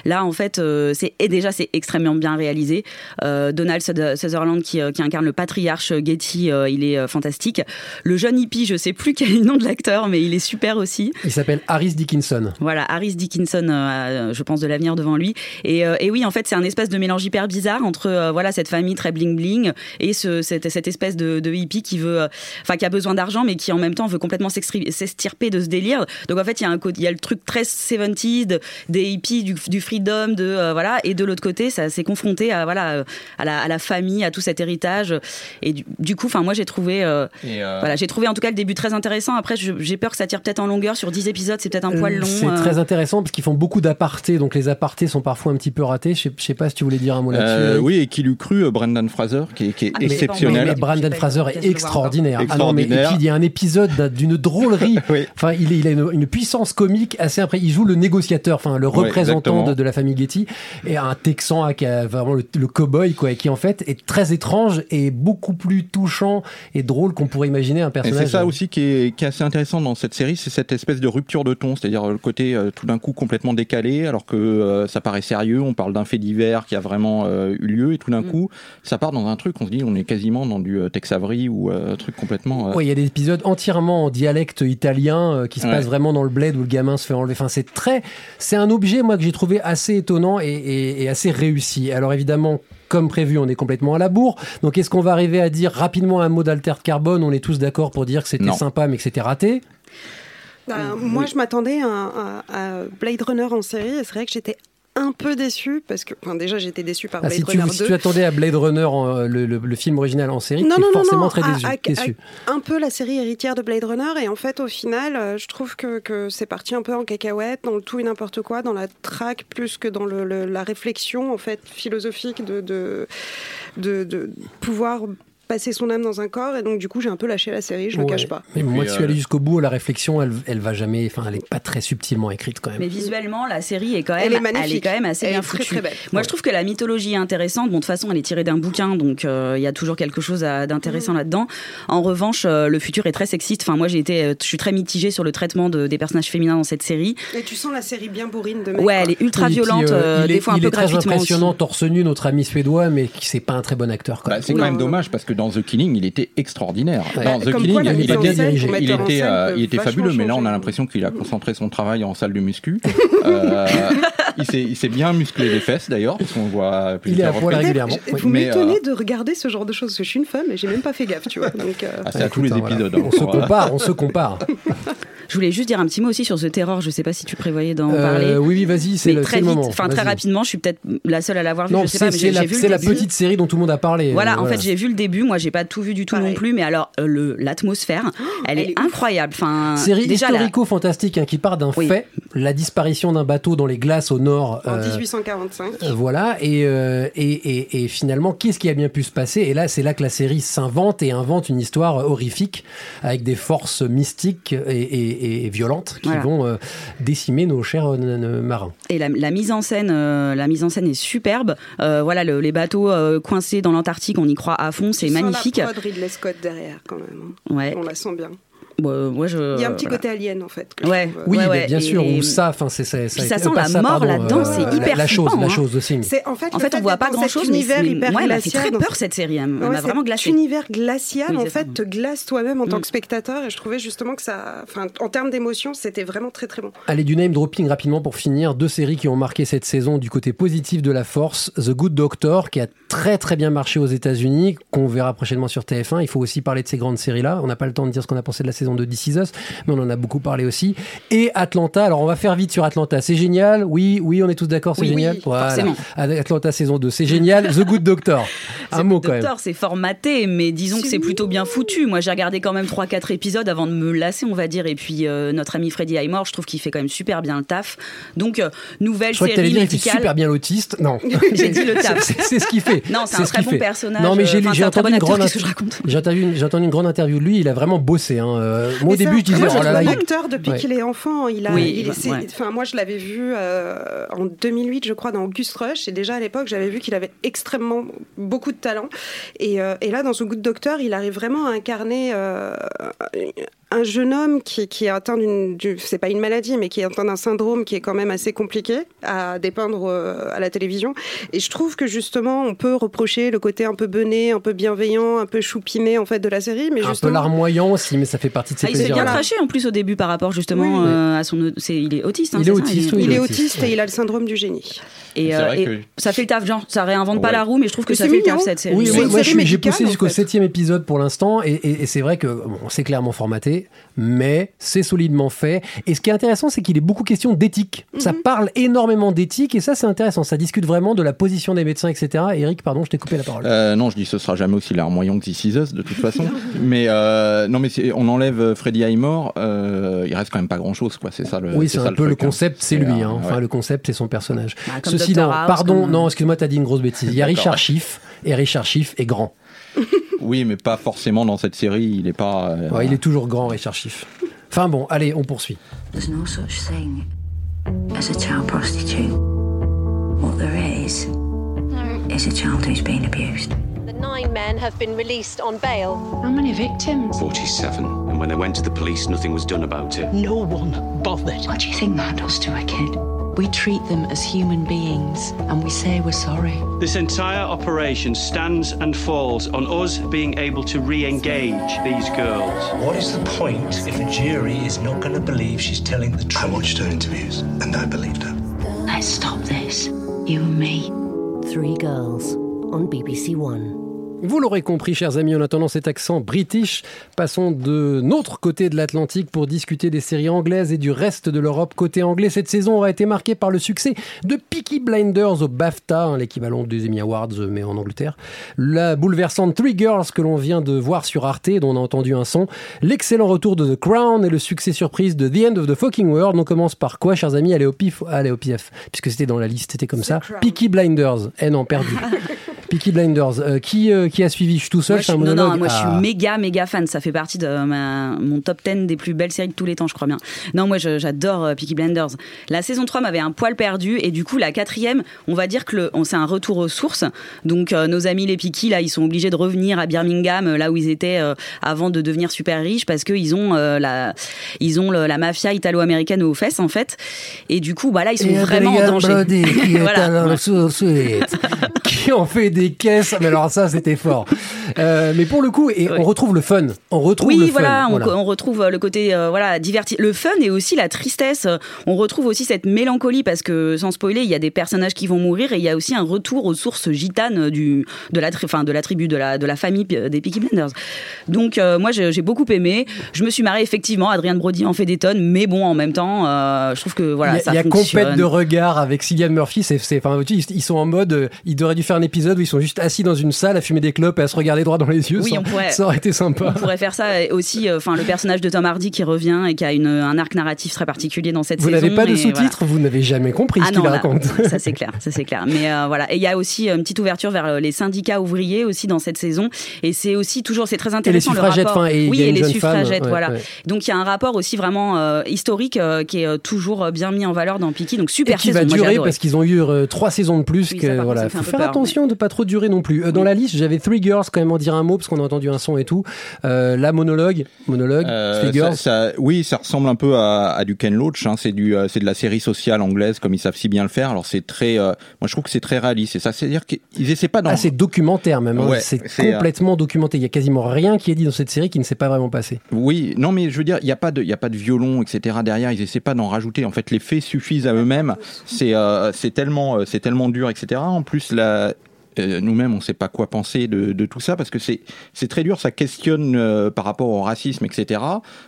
Là en fait, euh, c'est et déjà c'est extrêmement bien réalisé. Euh, Donald Suther- Sutherland qui, euh, qui incarne le patriarche Getty, euh, il est euh, fantastique. Le jeune hippie, je sais plus quel est le nom de l'acteur, mais il est super aussi. Il s'appelle Harris Dickinson. Voilà, Harris Dickinson, euh, je pense, de l'avenir devant lui. Et, euh, et oui, en fait, c'est un espèce de mélange hyper bizarre entre euh, voilà cette famille très bling bling et ce, cette, cette espèce de, de hippie qui veut, euh, enfin, qui a besoin d'argent, mais qui en même temps veut complètement s'extirper de ce délire. Donc en fait, il y a un côté- il y a le truc très 70s de- des hippies, du, du freedom, de euh, voilà, et de l'autre côté, ça s'est confronté à voilà à la, à la famille, à tout cet héritage. Et du, du coup, enfin, moi, j'ai trouvé, euh, euh, voilà, j'ai trouvé en tout cas le début très intéressant. Après, j'ai peur que ça tire peut-être en longueur sur 10 épisodes, c'est peut-être un poil long. C'est euh. très intéressant parce qu'ils font beaucoup d'apartés, donc les apartés sont parfois un petit peu ratés. Je sais pas si tu voulais dire un mot là-dessus. Euh, oui, et qui l'eût cru, euh, Brendan Fraser, qui est, qui est Ah, mais- exceptionnel. Mais, mais Brandon Fraser est extraordinaire. Ah non, mais et Extraordinaire. puis il y a un épisode d'un- d'une drôlerie. Enfin, il, a une, une puissance comique assez après. Il joue le négociateur, enfin le représentant de, de la famille Getty, et un Texan hein, qui a vraiment le, le cow-boy, quoi, et qui en fait est très étrange et beaucoup plus touchant et drôle qu'on pourrait imaginer un personnage. c'est ça aussi qui est, qui est assez intéressant dans cette série, c'est cette espèce de rupture de ton, c'est-à-dire euh, le côté euh, tout d'un coup complètement décalé, alors que euh, ça paraît sérieux, on parle d'un fait divers qui a vraiment euh, eu lieu, et tout d'un coup, ça part dans un truc, on se dit on est quasiment dans du euh, Tex Avery ou euh, un truc complètement... euh, Ouais, il y a des épisodes entièrement en dialecte italien euh, qui se Ouais. passent vraiment dans le bled où le gamin se fait enlever. Enfin, c'est très, c'est un objet moi que j'ai trouvé assez étonnant et, et- et assez réussi. Alors évidemment. Comme prévu, on est complètement à la bourre. Donc, est-ce qu'on va arriver à dire rapidement un mot d'alter carbone? On est tous d'accord pour dire que c'était Non. sympa, mais que c'était raté? Moi, je m'attendais à, à- à Blade Runner en série et c'est vrai que j'étais un peu déçue parce que, enfin, déjà, j'étais déçue par Ah, Blade si, tu, Runner si 2. tu attendais à Blade Runner, en, euh, le, le- le film original en série, non, non, non, forcément non, très déçu. à- déçu. à- un peu la série héritière de Blade Runner et en fait au final euh, je trouve que, que c'est parti un peu en cacahuète dans le tout et n'importe quoi dans la traque plus que dans le- la réflexion en fait philosophique de, de, de, de pouvoir passer son âme dans un corps, et donc du coup j'ai un peu lâché la série, je le Ouais. cache pas. Mais moi, je suis euh, allé jusqu'au bout. La réflexion, elle, elle va jamais. Enfin, elle est pas très subtilement écrite quand même. Mais visuellement, la série est quand même, Elle est magnifique. quand même assez Elle bien est très, foutue. très belle. Moi, je trouve que la mythologie est intéressante. Bon, de toute façon, elle est tirée d'un bouquin, donc euh, il y a toujours quelque chose d'intéressant Mm. là-dedans. En revanche, euh, le futur est très sexiste. Enfin, moi, j'ai été, euh, je suis très mitigée sur le traitement de- des personnages féminins dans cette série. Et tu sens la série bien bourrine de mecs. Ouais, elle est ultra violente, euh, euh, il des est, fois un il peu est très impressionnant, aussi. torse nu, notre ami suédois, mais qui- c'est pas un très bon acteur. Bah, c'est quand même dommage parce que dans The Killing, il était extraordinaire. Ouais. Dans The Comme Killing, il, était, était, euh, était fabuleux, mais là, on a l'impression qu'il a concentré son travail en salle de muscu. Euh, il s'est- bien musclé les fesses d'ailleurs, parce qu'on voit. à Il est à plusieurs poil reprises. régulièrement. Oui. Vous m'étonnez euh, de regarder ce genre de choses, parce que je suis une femme et j'ai même pas fait gaffe, tu vois. Donc, euh, Ah, c'est à tous Écoute, les hein, voilà. épisodes. On se euh, compare, on se compare. Je voulais juste dire un petit mot aussi sur The Terror. Je sais pas si tu prévoyais d'en Euh, parler. oui, oui, vas-y, c'est très vite, moment. enfin très rapidement, je suis peut-être la seule à l'avoir vu. Non, je sais pas, c'est mais c'est j'ai la, vu c'est petite série dont tout le monde a parlé. Voilà, euh, en fait, j'ai vu le début. Moi, j'ai pas tout vu du tout non plus, mais alors euh, le l'atmosphère, elle, elle est, incroyable. Enfin, Série déjà historico-fantastique hein, qui part d'un Oui. fait, la disparition d'un bateau dans les glaces au nord. en euh, 1845. euh, voilà, et, euh, et, et, et finalement, qu'est-ce qui a bien pu se passer? Et là, c'est là que la série s'invente et invente une histoire horrifique avec des forces mystiques et, et- et violentes qui Voilà. vont euh, décimer nos chers euh, marins. et la, la mise en scène, euh, la mise en scène est superbe. Euh, voilà, le- les bateaux euh, coincés dans l'Antarctique, on y croit à fond, c'est magnifique. la prod Ridley Scott derrière, quand même. hein. Ouais. On la sent bien. Moi, je, Il y a un petit voilà. côté alien, en fait. que Ouais. euh, Oui, Ouais, bah, ouais, bien et- sûr, ou ça, enfin, c'est ça. Ça sent la mort là-dedans, euh, c'est hyper La chose, flippant, la hein. chose de Sim. C'est en fait, En fait, on voit pas dans grand cet chose, mais univers c'est- hyper m'a fait glacial, très peur cette série. Elle m'a Ouais, vraiment cet glacé. univers glacial, Oui, en fait, te glace toi-même en tant Mm. que spectateur. Et je trouvais justement que ça, enfin, en termes d'émotion, c'était vraiment très très bon. Allez, du name dropping rapidement pour finir. Deux séries qui ont marqué cette saison du côté positif de la force. The Good Doctor, qui a très très bien marché aux États-Unis, qu'on verra prochainement sur TF1. Il faut aussi parler de ces grandes séries-là. On n'a pas le temps de dire ce qu'on a pensé de la saison de This Is Us, mais on en a beaucoup parlé aussi. Et Atlanta. Alors, on va faire vite sur Atlanta. C'est génial. Oui, oui, on est tous d'accord, c'est Oui, génial. oui, forcément. Atlanta saison 2, c'est génial. The Good Doctor. Un C'est mot le quand même. Docteur, c'est formaté, mais disons que c'est plutôt bien foutu. Moi, j'ai regardé quand même 3-4 épisodes avant de me lasser, on va dire. Et puis, euh, notre ami Freddy Highmore, je trouve qu'il fait quand même super bien le taf. Donc, euh, nouvelle Je que série il fait médicale. super bien l'autiste. Non. J'ai dit le taf. C'est- ce qu'il fait. Non, c'est un très bon fait. personnage. Non, mais j'ai entendu une grande que entendu, une- j'ai entendu une grande interview de lui. Il a vraiment bossé. hein. Euh, moi, au début, je disais, oh là là. un il- acteur depuis Ouais. qu'il est enfant. Il a, Oui, il est- c'est- ouais. enfin, moi, je l'avais vu euh, en 2008, je crois, dans August Rush. Et déjà à l'époque, j'avais vu qu'il avait extrêmement beaucoup de talent. Et, euh, et là, dans ce Good Doctor, il arrive vraiment à incarner euh, un jeune homme qui, qui est atteint d'une, du- c'est pas une maladie, mais qui est atteint d'un syndrome qui est quand même assez compliqué à dépeindre euh, à la télévision. Et je trouve que justement, on peut reprocher le côté un peu bené, un peu bienveillant, un peu choupimé en fait de la série, mais Un peu larmoyant aussi, mais ça fait partie de ses Ah, il s'est bien craché en plus au début par rapport justement Oui. euh, à son. c'est- il est autiste. hein, Il c'est est ça autiste, oui, Il est autiste, et il a le syndrome du génie. Et, C'est euh, vrai et que- ça fait le taf, genre, ça réinvente pas la roue, mais je trouve que Mais ça c'est fait le taf cette série. Oui, C'est moi, j'ai poussé jusqu'au septième épisode pour l'instant, et, et- et c'est vrai que bon, c'est clairement formaté, mais c'est solidement fait. Et ce qui est intéressant, c'est qu'il est beaucoup question d'éthique. Ça Mhm. parle énormément d'éthique, et ça, c'est intéressant. Ça discute vraiment de la position des médecins, etc. Eric, pardon, je t'ai coupé la parole. Euh, non, je dis ce sera jamais aussi larmoyant que This Is Us, de toute façon. mais euh, non, mais on enlève euh, Freddie Highmore, euh, il reste quand même pas grand chose, quoi. C'est ça le. oui, c'est ça un peu le hein. concept, c'est lui. euh, hein. Enfin, ouais. le concept, c'est son personnage. Bah, Ceci Dr. non, House, pardon, comme, non, excuse-moi, t'as dit une grosse bêtise. Il y a. Richard Schiff, et Richard Schiff est grand. Oui, mais pas forcément dans cette série. Il est pas. euh, Ouais, il est toujours grand, Richard Schiff. Enfin bon, allez, on poursuit. There's no such thing as a child prostitute. What there is, is a child who's been abused. The nine men have been released on bail. How many victims? 47. And when they went to the police, nothing was done about it. No one bothered. What do you think that does to a kid? We treat them as human beings and we say we're sorry. This entire operation stands and falls on us being able to re engage these girls. What is the point if a jury is not going to believe she's telling the truth? I watched her interviews and I believed her. Let's stop this. You and me. Three Girls on BBC One. Vous l'aurez compris, chers amis, en attendant cet accent british, passons de notre côté de l'Atlantique pour discuter des séries anglaises et du reste de l'Europe. Côté anglais, cette saison aura été marquée par le succès de Peaky Blinders au BAFTA, hein, l'équivalent des Emmy Awards, euh, mais en Angleterre. La bouleversante Three Girls que l'on vient de voir sur Arte, dont on a entendu un son. L'excellent retour de The Crown et le succès surprise de The End of the Fucking World. On commence par quoi, chers amis? Allez au pif, allez au pif, puisque c'était dans la liste, c'était comme ça. Peaky Blinders. Eh non, perdu. Peaky Blinders. Euh, qui, euh, qui a suivi? Je suis tout seul, Moi, un je suis- non, monologue non, moi je suis Ah. méga, méga fan. Ça fait partie de ma- mon top 10 des plus belles séries de tous les temps, je crois bien. Non, moi j'adore euh, Peaky Blinders. La saison 3 m'avait un poil perdu et du coup, la quatrième, on va dire que c'est un retour aux sources. Donc, euh, nos amis les Peaky, là, ils sont obligés de revenir à Birmingham, là où ils étaient avant de devenir super riches parce qu'ils ont, la, ils ont le- la mafia italo-américaine aux fesses, en fait. Et du coup, bah là, ils sont Et vraiment en danger. Brody, qui est Voilà. qui fait des caisses. Mais alors ça, c'était fort. Euh, mais pour le coup, et on retrouve le fun. On retrouve Oui, le voilà, fun. on, Voilà. on retrouve euh, le côté euh, voilà diverti, le fun et aussi la tristesse. On retrouve aussi cette mélancolie parce que sans spoiler, il y a des personnages qui vont mourir et il y a aussi un retour aux sources gitanes du de la enfin de la tribu de la de la famille des Peaky Blinders. Donc euh, moi j'ai beaucoup aimé. Je me suis marrée effectivement. Adrien Brody en fait des tonnes, mais bon en même temps, je trouve que voilà il y a, ça y a compète de regard avec Cillian Murphy. C'est, enfin, ils, sont en mode, ils auraient dû faire un épisode où ils sont juste assis dans une salle à fumer des clopes et à se regarder droit dans les yeux. Oui, ça, on pourrait. ça aurait été sympa. On pourrait faire ça et aussi. euh, Enfin, le personnage de Tom Hardy qui revient et qui a une, un arc narratif très particulier dans cette Vous saison. n'avez pas de et sous-titres, voilà. vous n'avez jamais compris Ah ce qu'il non, là, raconte. ça c'est clair, ça c'est clair. Mais euh, voilà, et il y a aussi une petite ouverture vers euh, les syndicats ouvriers aussi dans cette saison, et c'est aussi toujours, c'est très intéressant le suffragettes, rapport. et il oui, y a et les femme, suffragettes, ouais, voilà. ouais. Donc il y a un rapport aussi vraiment euh, historique qui est toujours bien mis en valeur dans Peaky. Donc Et super qui saison, va durer parce qu'ils ont eu trois saisons de plus. Oui, que, voilà, faut faire peur, attention de pas trop durer non plus. Euh, dans la liste, j'avais Three Girls quand même en dire un mot parce qu'on a entendu un son et tout. Euh, la monologue, monologue, Euh, Three Girls. ça- ça- oui, ça ressemble un peu à, à du Ken Loach. Hein. C'est du, c'est de la série sociale anglaise, comme ils savent si bien le faire. Alors c'est très, moi je trouve que c'est très réaliste. C'est ça, c'est-à-dire qu'ils essaient pas d'en. Ah, c'est documentaire même. hein. Ouais, c'est complètement documenté. Il y a quasiment rien qui est dit dans cette série qui ne s'est pas vraiment passé. Oui, non, mais je veux dire, il n'y a pas de, il y a pas de violon, etc. Derrière, ils essaient pas d'en rajouter. En fait, les faits suffisent à eux-mêmes. C'est, c'est tellement, c'est tellement dur, etc. En plus, la, euh, nous-mêmes, on ne sait pas quoi penser de, de tout ça parce que c'est, très dur. Ça questionne euh, par rapport au racisme, etc.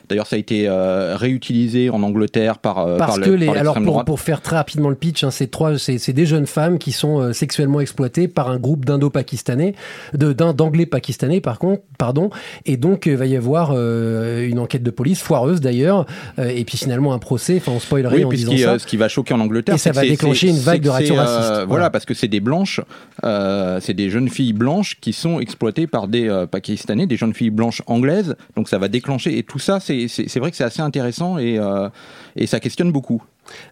D'ailleurs, ça a été euh, réutilisé en Angleterre par, Parce par que le- les, par alors pour, droite. pour faire très rapidement le pitch, hein, c'est trois, c'est c'est des jeunes femmes qui sont sexuellement exploitées par un groupe d'indo-pakistanais, d'anglais pakistanais par contre, pardon, et donc il va y avoir une enquête de police foireuse d'ailleurs, et puis finalement un procès. Enfin, on spoilerait Oui, en disant qui, ça. ce qui va choquer en Angleterre, Et ça va déclencher une vague de c'est que c'est, réaction euh, raciste. Voilà, Voilà. parce que c'est des blanches, euh, c'est des jeunes filles blanches qui sont exploitées par des euh, Pakistanais, des jeunes filles blanches anglaises. Donc ça va déclencher et tout ça, c'est vrai que c'est assez intéressant et euh, et ça questionne beaucoup.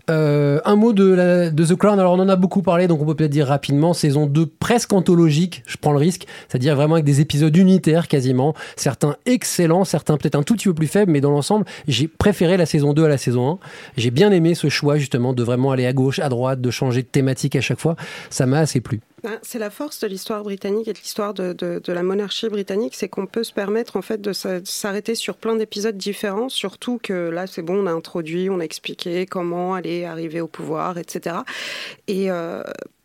Euh, un mot de, The Crown, alors on en a beaucoup parlé, donc on peut peut-être dire rapidement, saison 2 presque anthologique, je prends le risque, c'est-à-dire vraiment avec des épisodes unitaires quasiment, certains excellents, certains peut-être un tout petit peu plus faibles, mais dans l'ensemble, j'ai préféré la saison 2 à la saison 1. J'ai bien aimé ce choix justement de vraiment aller à gauche, à droite, de changer de thématique à chaque fois, ça m'a assez plu. Ah, C'est la force de l'histoire britannique et de l'histoire de, de- la monarchie britannique, c'est qu'on peut se permettre en fait de s'arrêter sur plein d'épisodes différents, surtout que là c'est bon, on a introduit, on a expliqué comment aller arriver au pouvoir, etc. Et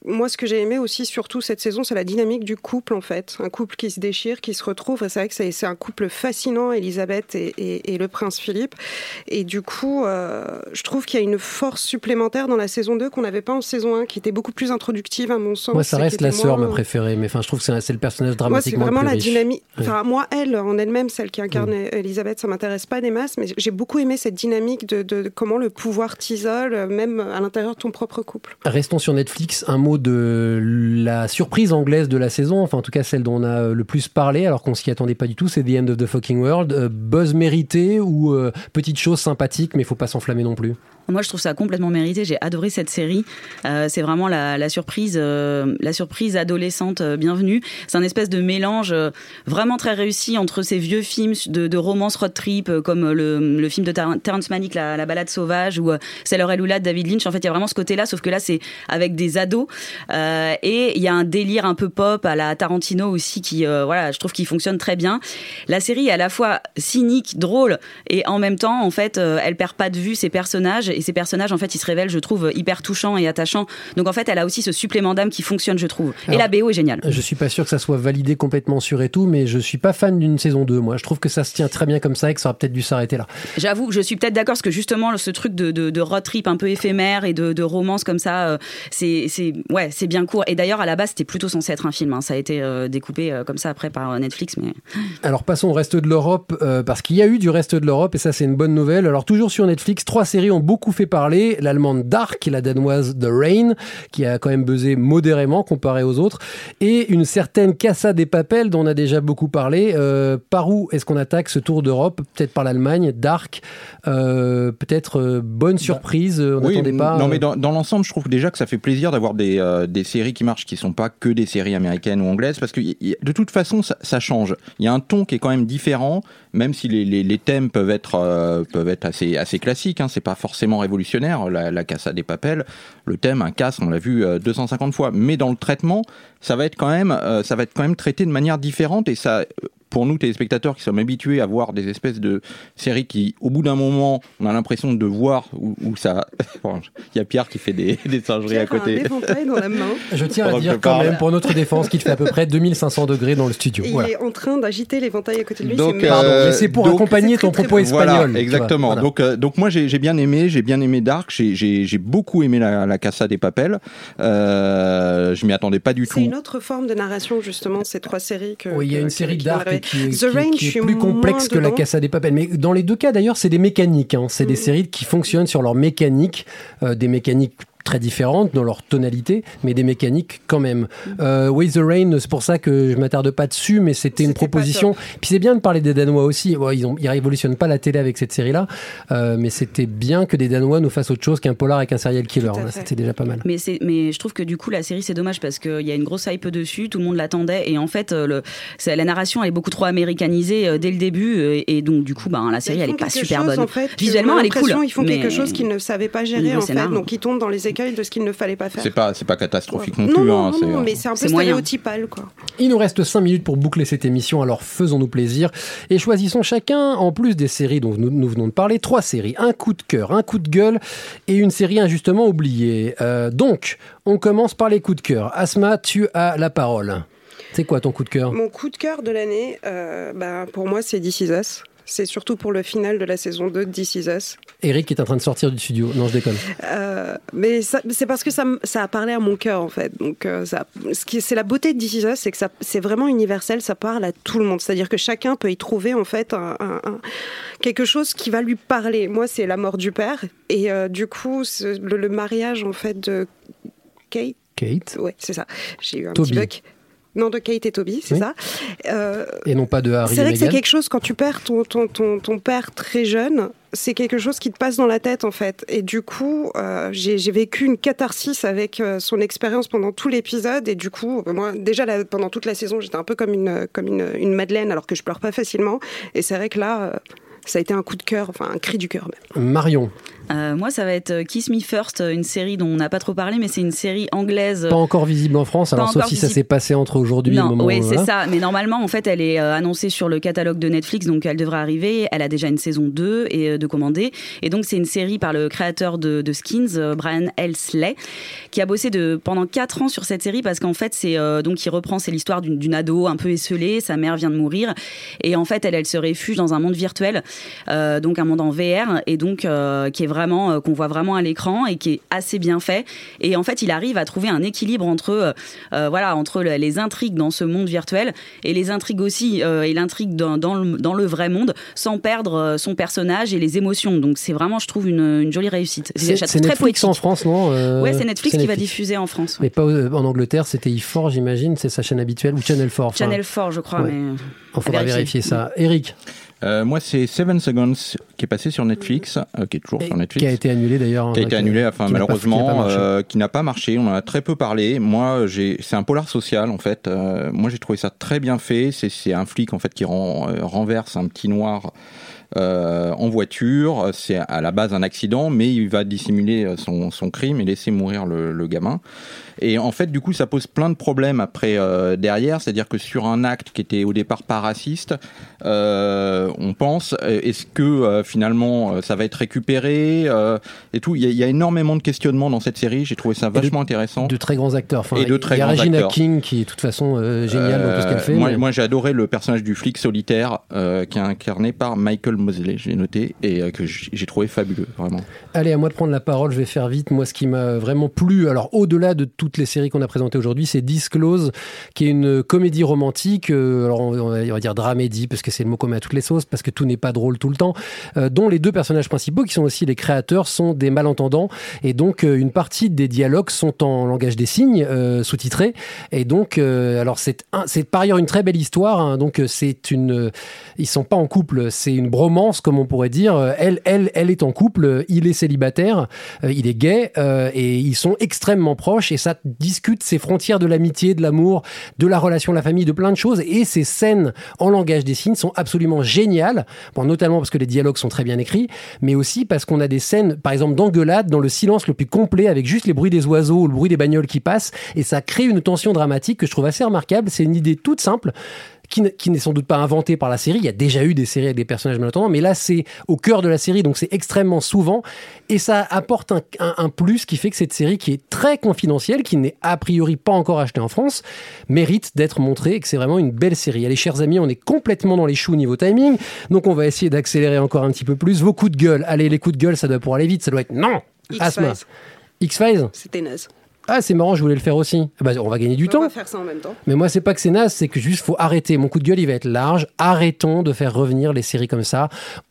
moi, ce que j'ai aimé aussi, surtout cette saison, c'est la dynamique du couple, en fait. Un couple qui se déchire, qui se retrouve. Et c'est vrai que c'est un couple fascinant, Elisabeth et, et- et le prince Philippe. Et du coup, euh, je trouve qu'il y a une force supplémentaire dans la saison 2 qu'on n'avait pas en saison 1, qui était beaucoup plus introductive, à mon sens. Moi, ça reste la sœur, moins- ma préférée, mais enfin, je trouve que c'est le personnage moi, c'est dramatiquement vraiment le la plus riche. dynamique. Ouais. Moi, elle, en elle-même, celle qui incarne Mm. Elisabeth, ça m'intéresse pas des masses, mais j'ai beaucoup aimé cette dynamique de, de- de comment le pouvoir t'isole, même à l'intérieur de ton propre couple. Restons sur Netflix. Un mot de la surprise anglaise de la saison, enfin en tout cas celle dont on a euh, le plus parlé, alors qu'on s'y attendait pas du tout, c'est The End of the Fucking World. Euh, buzz mérité ou euh, petite chose sympathique, mais faut pas s'enflammer non plus. Moi, je trouve ça complètement mérité. J'ai adoré cette série. Euh, c'est vraiment la, surprise, euh, la surprise adolescente euh, bienvenue. C'est un espèce de mélange vraiment très réussi entre ces vieux films de, romance road trip, comme le, film de Ter- Terrence Malick, la, la balade sauvage, ou Sailor Elula de David Lynch. En fait, il y a vraiment ce côté-là, sauf que là, c'est avec des ados. Et il y a un délire un peu pop à la Tarantino aussi, qui, voilà, je trouve qu'il fonctionne très bien. La série est à la fois cynique, drôle, et en même temps, en fait, elle perd pas de vue ses personnages et ces personnages en fait ils se révèlent je trouve hyper touchants et attachants donc en fait elle a aussi ce supplément d'âme qui fonctionne je trouve et la BO est géniale Je suis pas sûr que ça soit validé complètement sûr et tout, mais je suis pas fan d'une saison 2. Moi, je trouve que ça se tient très bien comme ça et que ça aurait peut-être dû s'arrêter là. j'avoue je suis peut-être d'accord parce que justement ce truc de, de, de road trip un peu éphémère et de, de romance comme ça euh, c'est c'est ouais c'est bien court et d'ailleurs à la base c'était plutôt censé être un film hein. ça a été euh, découpé euh, comme ça après par Netflix mais Alors passons au reste de l'Europe, euh, parce qu'il y a eu du reste de l'Europe, et ça c'est une bonne nouvelle. Alors toujours sur Netflix, trois séries ont beaucoup beaucoup fait parler, l'allemande Dark, la danoise The Rain, qui a quand même buzzé modérément comparé aux autres, et une certaine Casa des Papels dont on a déjà beaucoup parlé. Euh, par où est-ce qu'on attaque ce tour d'Europe? Peut-être par l'Allemagne, Dark, euh, peut-être euh, bonne surprise, on Bah, Oui, n'attendait pas. Non, mais dans, dans l'ensemble, je trouve déjà que ça fait plaisir d'avoir des, des séries qui marchent, qui sont pas que des séries américaines ou anglaises, parce que y- y- de toute façon, ça, ça change. Il y a un ton qui est quand même différent, même si les, les, les thèmes peuvent être, peuvent être assez, assez classiques. Hein, c'est pas forcément révolutionnaire. La, la Casa des Papels, le thème, un casse, on l'a vu euh, 250 fois. Mais dans le traitement, ça va être quand même, euh, ça va être quand même traité de manière différente et ça. Pour nous, téléspectateurs qui sommes habitués à voir des espèces de séries qui, au bout d'un moment, on a l'impression de voir où, où ça. Bon, Il y a Pierre qui fait des, des singeries à côté. éventail dans la main. Je tiens à dire quand parle. même, pour notre défense, qu'il fait à peu près 2500 degrés dans le studio. Et Voilà. Il est en train d'agiter l'éventail à côté de lui. Donc, c'est Pardon, euh, mais c'est pour donc- accompagner ton propos espagnol. Voilà, exactement. Voilà. Donc, euh, donc moi j'ai j'ai bien aimé, j'ai bien aimé Dark, j'ai- j'ai j'ai beaucoup aimé la, la Casa des Papels. Euh, je m'y attendais pas du tout. C'est une autre forme de narration, justement, ces trois séries que. Oui, il y a une série m'ont qui, est- qui- qui plus complexe que la. Casa des Papel. Mais dans les deux cas, d'ailleurs, c'est des mécaniques. hein. C'est des Mm. séries qui fonctionnent sur leur mécanique, euh, des mécaniques très différentes dans leur tonalité, mais des mécaniques quand même. Euh, Way the Rain, c'est pour ça que je m'attarde pas dessus, mais c'était une proposition. Puis c'est bien de parler des Danois aussi. Ouais, ils, ont, ils révolutionnent pas la télé avec cette série-là, euh, mais c'était bien que des Danois nous fassent autre chose qu'un polar avec un serial killer. C'était déjà pas mal. Mais, je trouve que du coup, la série, c'est dommage parce qu'il y a une grosse hype dessus, tout le monde l'attendait. Et en fait, euh, le, la narration, elle est beaucoup trop américanisée euh, dès le début. Et, donc, du coup, ben, la série, Ils elle est pas super chose, bonne. En fait, que Visuellement, elle est cool. Ils font mais quelque chose qu'ils ne savaient pas gérer, en fait. Donc, ils tombent dans les écueils de ce qu'il ne fallait pas faire. C'est pas, c'est pas catastrophique non, Non, plus. non, hein, non, non, mais c'est un peu stéréotypal, quoi. Il nous reste 5 minutes pour boucler cette émission, alors faisons-nous plaisir et choisissons chacun, en plus des séries dont nous, nous venons de parler, trois séries, un coup de cœur, un coup de gueule et une série injustement oubliée. Euh, donc, on commence par les coups de cœur. Asma, tu as la parole. C'est quoi ton coup de cœur? Mon coup de cœur de l'année, euh, bah, pour moi, c'est This Is Us. C'est surtout pour le final de la saison 2 de This Is Us. Eric est en train de sortir du studio. Non, je déconne. Euh, mais c'est parce que ça, a parlé à mon cœur en fait. Donc, euh, ça, ce qui c'est la beauté de This Is Us, c'est que ça, c'est vraiment universel. Ça parle à tout le monde. C'est-à-dire que chacun peut y trouver en fait un, un- un- quelque chose qui va lui parler. Moi, c'est la mort du père et euh, du coup, le, le mariage en fait de Kate. Kate. Ouais, c'est ça. J'ai eu un Toby. petit bug. Non, de Kate et Toby, c'est Oui. ça. Euh, Et non pas de Harry c'est et vrai que c'est quelque chose quand tu perds ton, ton, ton, ton père très jeune, c'est quelque chose qui te passe dans la tête en fait. Et du coup, euh, j'ai vécu une catharsis avec euh, son expérience pendant tout l'épisode. Et du coup, moi, déjà là, pendant toute la saison, j'étais un peu comme une, comme une, une Madeleine alors que je pleure pas facilement. Et c'est vrai que là, ça a été un coup de cœur, enfin un cri du cœur même. Marion, Euh, moi, ça va être euh, Kiss Me First, euh, une série dont on n'a pas trop parlé, mais c'est une série anglaise. pas encore visible en France, Pas alors sauf si ça visible. s'est passé entre aujourd'hui et le moment oui, c'est voilà. ça. Mais normalement, en fait, elle est annoncée sur le catalogue de Netflix, donc elle devrait arriver. Elle a déjà une saison 2 et de commander. Et donc, c'est une série par le créateur de, de Skins, Brian Elsley, qui a bossé de, pendant 4 ans sur cette série parce qu'en fait, c'est euh, donc il reprend, c'est l'histoire d'une ado un peu esselée. Sa mère vient de mourir et en fait, elle, elle se réfugie dans un monde virtuel, euh, donc un monde en VR et donc qui est vraiment euh, qu'on voit vraiment à l'écran et qui est assez bien fait. Et en fait, il arrive à trouver un équilibre entre euh, euh, voilà entre le- les intrigues dans ce monde virtuel et les intrigues aussi et l'intrigue dans, dans le, dans le vrai monde sans perdre son personnage et les émotions. Donc c'est vraiment, je trouve, une, une jolie réussite. C'est très Netflix poétique. en France, non Euh, Ouais, c'est Netflix qui va diffuser en France. ouais. Mais pas en Angleterre, c'était i4, j'imagine, c'est sa chaîne habituelle, ou Channel 4. enfin, Channel 4, je crois, ouais. mais Il faudra à vérifier ça. Eric, Euh, moi, c'est Seven Seconds qui est passé sur Netflix, euh, qui est toujours sur Netflix. qui a été annulé d'ailleurs. hein, qui a été qui- annulé, enfin qui n'a pas- qui n'a pas malheureusement, marché. euh, qui n'a pas marché. On en a très peu parlé. Moi, c'est un polar social en fait. Moi, j'ai trouvé ça très bien fait. C'est, un flic en fait qui ren- renverse un petit noir. euh, en voiture, c'est à la base un accident, mais il va dissimuler son, son crime et laisser mourir le, le gamin. Et en fait, du coup, ça pose plein de problèmes après euh, derrière, c'est-à-dire que sur un acte qui était au départ pas raciste, euh, on pense, euh, est-ce que euh, finalement ça va être récupéré et tout. Il y, a, il y a énormément de questionnements dans cette série. J'ai trouvé ça vachement intéressant. De très grands acteurs. Enfin, et de très il y a Regina acteurs. King qui est de toute façon géniale dans tout ce qu'elle fait. Moi, mais- moi, j'ai adoré le personnage du flic solitaire qui est incarné par Michael Mosley, j'ai noté, et que j'ai trouvé fabuleux, vraiment. Allez, à moi de prendre la parole, je vais faire vite. Moi, ce qui m'a vraiment plu, alors au-delà de toutes les séries qu'on a présentées aujourd'hui, c'est Disclose, qui est une comédie romantique, euh, alors on va, dire dramédie, parce que c'est le mot qu'on met à toutes les sauces, parce que tout n'est pas drôle tout le temps, euh, dont les deux personnages principaux, qui sont aussi les créateurs, sont des malentendants, et donc euh, une partie des dialogues sont en langage des signes, sous-titrés, et donc, alors c'est par ailleurs une très belle histoire, hein, donc c'est une... ils sont pas en couple, c'est une bromance, comme on pourrait dire. Elle, elle, elle est en couple, il est célibataire, il est gay, et ils sont extrêmement proches, et ça discute ces frontières de l'amitié, de l'amour, de la relation, la famille, de plein de choses, et ces scènes en langage des signes sont absolument géniales, notamment parce que les dialogues sont très bien écrits, mais aussi parce qu'on a des scènes, par exemple, d'engueulade dans le silence le plus complet, avec juste les bruits des oiseaux ou le bruit des bagnoles qui passent, et ça crée une tension dramatique que je trouve assez remarquable. C'est une idée toute simple, qui, n'est sans doute pas inventé par la série. Il y a déjà eu des séries avec des personnages malentendants, mais là, c'est au cœur de la série, donc c'est extrêmement souvent. Et ça apporte un, un- un plus qui fait que cette série, qui est très confidentielle, qui n'est a priori pas encore achetée en France, mérite d'être montrée et que c'est vraiment une belle série. Allez, chers amis, on est complètement dans les choux niveau timing, donc on va essayer d'accélérer encore un petit peu plus. Vos coups de gueule, allez, les coups de gueule, ça doit pour aller vite, ça doit être non X-Files. Asma. X-Files? C'était naze. Ah, c'est marrant, je voulais le faire aussi. Ah bah, on va gagner du on temps. va faire ça en même temps. Mais moi, c'est pas que c'est naze, c'est que juste faut arrêter. Mon coup de gueule, il va être large. Arrêtons de faire revenir les séries comme ça.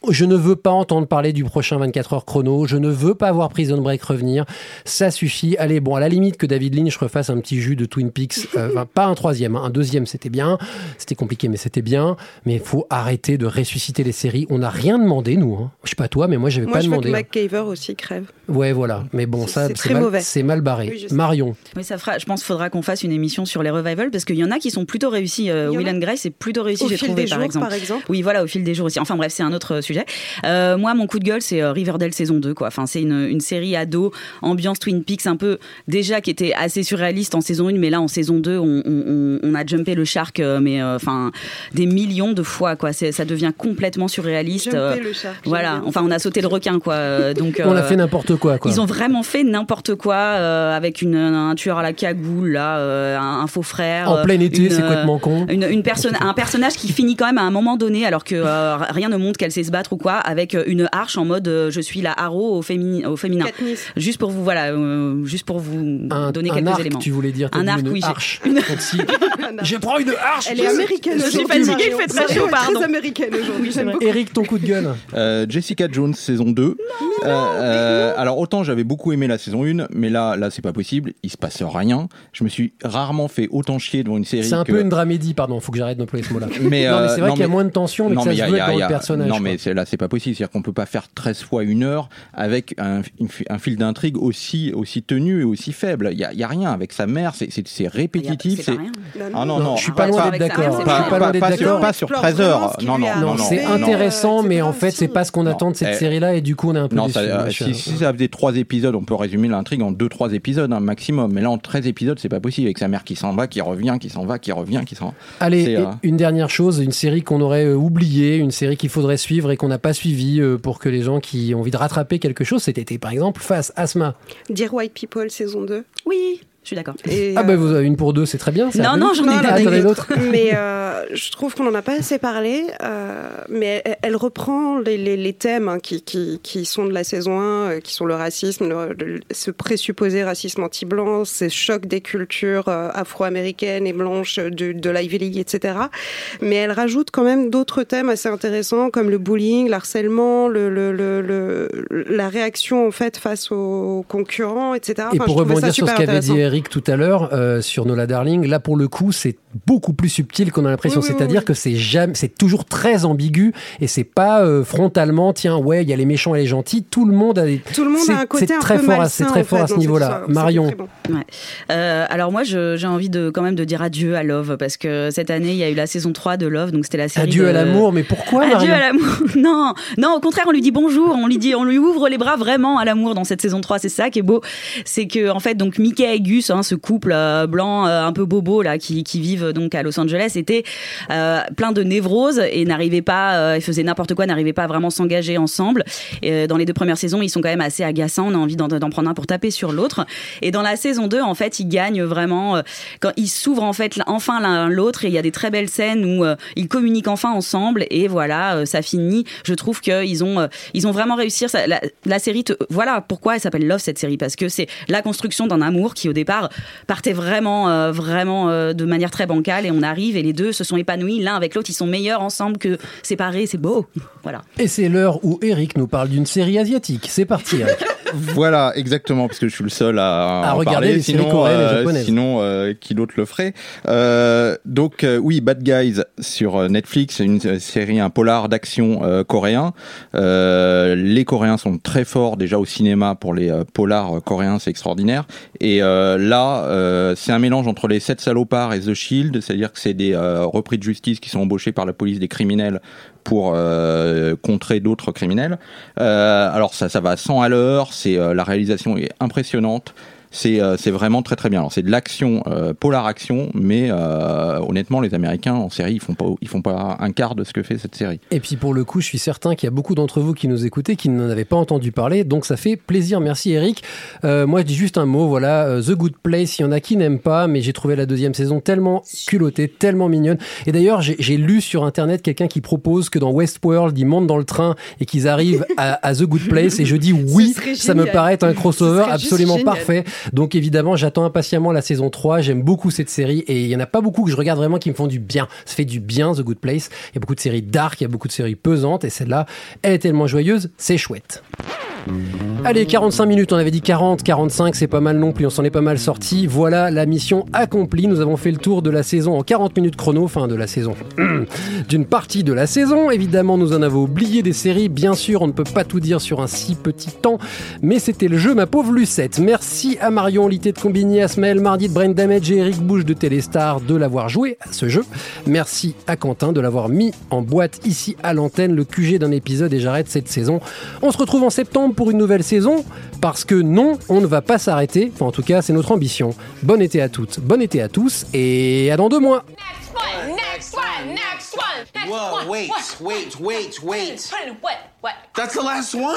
Je ne veux pas entendre parler du prochain 24 heures chrono. Je ne veux pas voir Prison Break revenir. Ça suffit. Allez, bon, à la limite que David Lynch refasse un petit jus de Twin Peaks. Euh, enfin, pas un troisième, hein. un deuxième, c'était bien. C'était compliqué, mais c'était bien. Mais il faut arrêter de ressusciter les séries. On n'a rien demandé, nous. Hein. Je sais pas toi, mais moi, j'avais Moi, pas je veux demandé. que hein. MacGyver aussi crève. Ouais, voilà. Mais bon, ça, c'est mal, mauvais. c'est mal barré. Oui. Marion. Oui, ça fera. Je pense qu'il faudra qu'on fasse une émission sur les revivals parce qu'il y en a qui sont plutôt réussis. Euh, Will and Grace c'est plutôt réussi, Au j'ai fil trouvé des par jours, exemple. par exemple. Oui, voilà, au fil des jours aussi. Enfin bref, c'est un autre sujet. Euh, moi, mon coup de gueule, c'est euh, Riverdale saison 2. Quoi. Enfin, c'est une, une série ado, ambiance Twin Peaks, un peu déjà qui était assez surréaliste en saison 1, mais là en saison 2, on, on- on- on a jumpé le shark, mais euh, enfin des millions de fois. Quoi. Ça devient complètement surréaliste. Jumpé euh, le shark, Voilà. Enfin, on a sauté le requin, quoi. Donc On a fait n'importe quoi, quoi. ils ont vraiment fait n'importe quoi euh, avec une, un tueur à la cagoule, là, euh, un, un faux frère. En euh, plein été, une, c'est euh, complètement con. Une, une personne, un personnage qui finit quand même à un moment donné, alors que euh, rien ne montre qu'elle sait se battre ou quoi, avec euh, une arche en mode euh, je suis la haro au, féminin au féminin. Katniss. Juste pour vous, voilà, euh, juste pour vous Un, donner un quelques arc, éléments. tu voulais dire. Un arc, une oui, j'ai- arche. Si- Je prends une arche. Elle est américaine Je suis fatiguée, il fait très chaud, est pardon. Très américaine aujourd'hui. Eric, ton coup de gueule. Euh, Jessica Jones saison 2. Euh, euh, alors autant j'avais beaucoup aimé la saison 1, mais là là c'est pas possible, il se passe rien. Je me suis rarement fait autant chier devant une série C'est un que- peu une dramédie, pardon, faut que j'arrête d'employer ce mot-là. Mais, mais euh, c'est vrai qu'il y a mais- moins de tension, mais non, que ça mais se y a- y y le personnage. Non, quoi. mais c'est- là, c'est pas possible. C'est-à-dire qu'on peut pas faire 13 fois une heure avec un, une fi- un fil d'intrigue aussi, aussi tenu et aussi faible. Il y a, y a rien avec sa mère, c'est- c'est c'est répétitif. c'est. Ah non, Non, non. je suis pas loin d'être d'accord. c'est Je suis Pas, loin d'être sur, d'accord. pas sur Explore 13 vraiment heures. Non, non, non, c'est intéressant, c'est mais en fait, c'est pas ce qu'on attend de cette Eh. série-là, et du coup, on est un peu je si, ça faisait 3 épisodes, on peut résumer l'intrigue en 2-3 épisodes, un maximum. Mais là, en 13 épisodes, c'est pas possible. Avec sa mère qui s'en va, qui revient, qui s'en va, qui revient, qui s'en va. Allez, euh, une dernière chose, une série qu'on aurait euh, oubliée, une série qu'il faudrait suivre et qu'on n'a pas suivie euh, pour que les gens qui ont envie de rattraper quelque chose cet été, par exemple, fassent Asma. Dear White People saison 2. Oui, je suis d'accord. Et, Ah euh, bah vous avez une pour deux, c'est très bien. ça. Non, non, j'en ai pas non. d'autres Mais euh, je trouve qu'on n'en a pas assez parlé. euh, mais elle, elle reprend les, les- les thèmes hein, qui, qui, qui sont de la saison 1, euh, qui sont le racisme, le- le- ce présupposé racisme anti-blanc, ces chocs des cultures euh, afro-américaines et blanches de, de l'Ivy League, etc. Mais elle rajoute quand même d'autres thèmes assez intéressants comme le bullying, l'harcèlement, le, le, le- le- la réaction en fait face aux concurrents, etc. Et Enfin, pour je trouvais ça rebondir sur ce super qu'avait dit. Eric tout à l'heure euh, sur Nola Darling, là pour le coup c'est beaucoup plus subtil qu'on a l'impression. Oui, oui, C'est-à-dire oui. que c'est jamais, c'est toujours très ambigu et c'est pas euh, frontalement. Tiens, ouais, il y a les méchants et les gentils. Tout le monde a. des- Tout le monde a un côté c'est un très peu fort, à- malsain, C'est très fort fait, à ce niveau-là. Marion. très bon. Ouais. Euh, alors moi, je- j'ai envie de quand même de dire adieu à Love parce que cette année, il y a eu la saison 3 de Love, donc c'était la série. Adieu de- à l'amour, mais pourquoi Adieu Marion à l'amour. Non, non, au contraire, on lui dit bonjour, on lui dit, on lui ouvre les bras vraiment à l'amour dans cette saison 3. C'est ça qui est beau, c'est que en fait, donc Mickey et Gus Hein, ce couple euh, blanc euh, un peu bobo là qui, qui vivent donc à Los Angeles, était euh, plein de névroses et n'arrivait pas, ils faisaient n'importe quoi, n'arrivaient pas à vraiment s'engager ensemble. Et, dans les deux premières saisons, ils sont quand même assez agaçants. On a envie d'en, prendre un pour taper sur l'autre. Et dans la saison 2, en fait, ils gagnent vraiment quand ils s'ouvrent en fait enfin l'un l'autre. Et il y a des très belles scènes où ils communiquent enfin ensemble. Et voilà, ça finit. Je trouve qu'ils ont, ils ont vraiment réussi. La, série, voilà pourquoi elle s'appelle Love cette série parce que c'est la construction d'un amour qui au départ partait vraiment, euh, vraiment euh, de manière très bancale. Et on arrive et les deux se sont épanouis l'un avec l'autre. Ils sont meilleurs ensemble que séparés. C'est beau. Voilà. Et c'est l'heure où Eric nous parle d'une série asiatique. C'est parti, Eric. Voilà, exactement, parce que je suis le seul à, À en regarder parler. les séries sinon, coréennes et euh, japonaises. Sinon, euh, qui d'autre le ferait? Euh, Donc, euh, oui, Bad Guys sur Netflix, c'est une série, un polar d'action euh, coréen. Euh, les Coréens sont très forts déjà au cinéma pour les euh, polars coréens, c'est extraordinaire. Et euh, là, euh, c'est un mélange entre les sept salopards et The Shield, c'est-à-dire que c'est des euh, repris de justice qui sont embauchés par la police des criminels pour euh, contrer d'autres criminels. Alors ça, va à 100 à l'heure. C'est la réalisation est impressionnante. C'est euh, c'est vraiment très très bien. Alors c'est de l'action, euh, polar action, mais euh, honnêtement, les Américains en série, ils font pas ils font pas un quart de ce que fait cette série. Et puis pour le coup, je suis certain qu'il y a beaucoup d'entre vous qui nous écoutez qui n'en avaient pas entendu parler, donc ça fait plaisir. Merci Eric. Euh, moi, je dis juste un mot, voilà, euh, The Good Place. Il y en a qui n'aiment pas, mais j'ai trouvé la deuxième saison tellement culottée, tellement mignonne. Et d'ailleurs, j'ai j'ai lu sur internet quelqu'un qui propose que dans Westworld, ils montent dans le train et qu'ils arrivent à, à The Good Place. Et je dis oui, ça me paraît être un crossover absolument génial. parfait. Donc évidemment, j'attends impatiemment la saison 3. J'aime beaucoup cette série et il y en a pas beaucoup que je regarde vraiment qui me font du bien. Ça fait du bien The Good Place. Il y a beaucoup de séries dark, il y a beaucoup de séries pesantes et celle-là, elle est tellement joyeuse, c'est chouette. Allez, 45 minutes, on avait dit 40, 45, c'est pas mal non plus, on s'en est pas mal sorti. Voilà la mission accomplie. Nous avons fait le tour de la saison en 40 minutes chrono, enfin de la saison, d'une partie de la saison. Évidemment, nous en avons oublié des séries. Bien sûr, on ne peut pas tout dire sur un si petit temps, mais c'était le jeu, ma pauvre Lucette. Merci à Marion Lité de Combini, Asmaël Mardi de Brain Damage et Eric Bouche de Téléstar de l'avoir joué à ce jeu. Merci à Quentin de l'avoir mis en boîte ici à l'antenne, le QG d'un épisode et j'arrête cette saison. On se retrouve en septembre pour une nouvelle saison parce que non, on ne va pas s'arrêter. Enfin, en tout cas, c'est notre ambition. Bon été à toutes, bon été à tous et à dans deux mois. Next one, next one, next Whoa, one. wait, What? wait, wait, wait. What? What? That's the last one.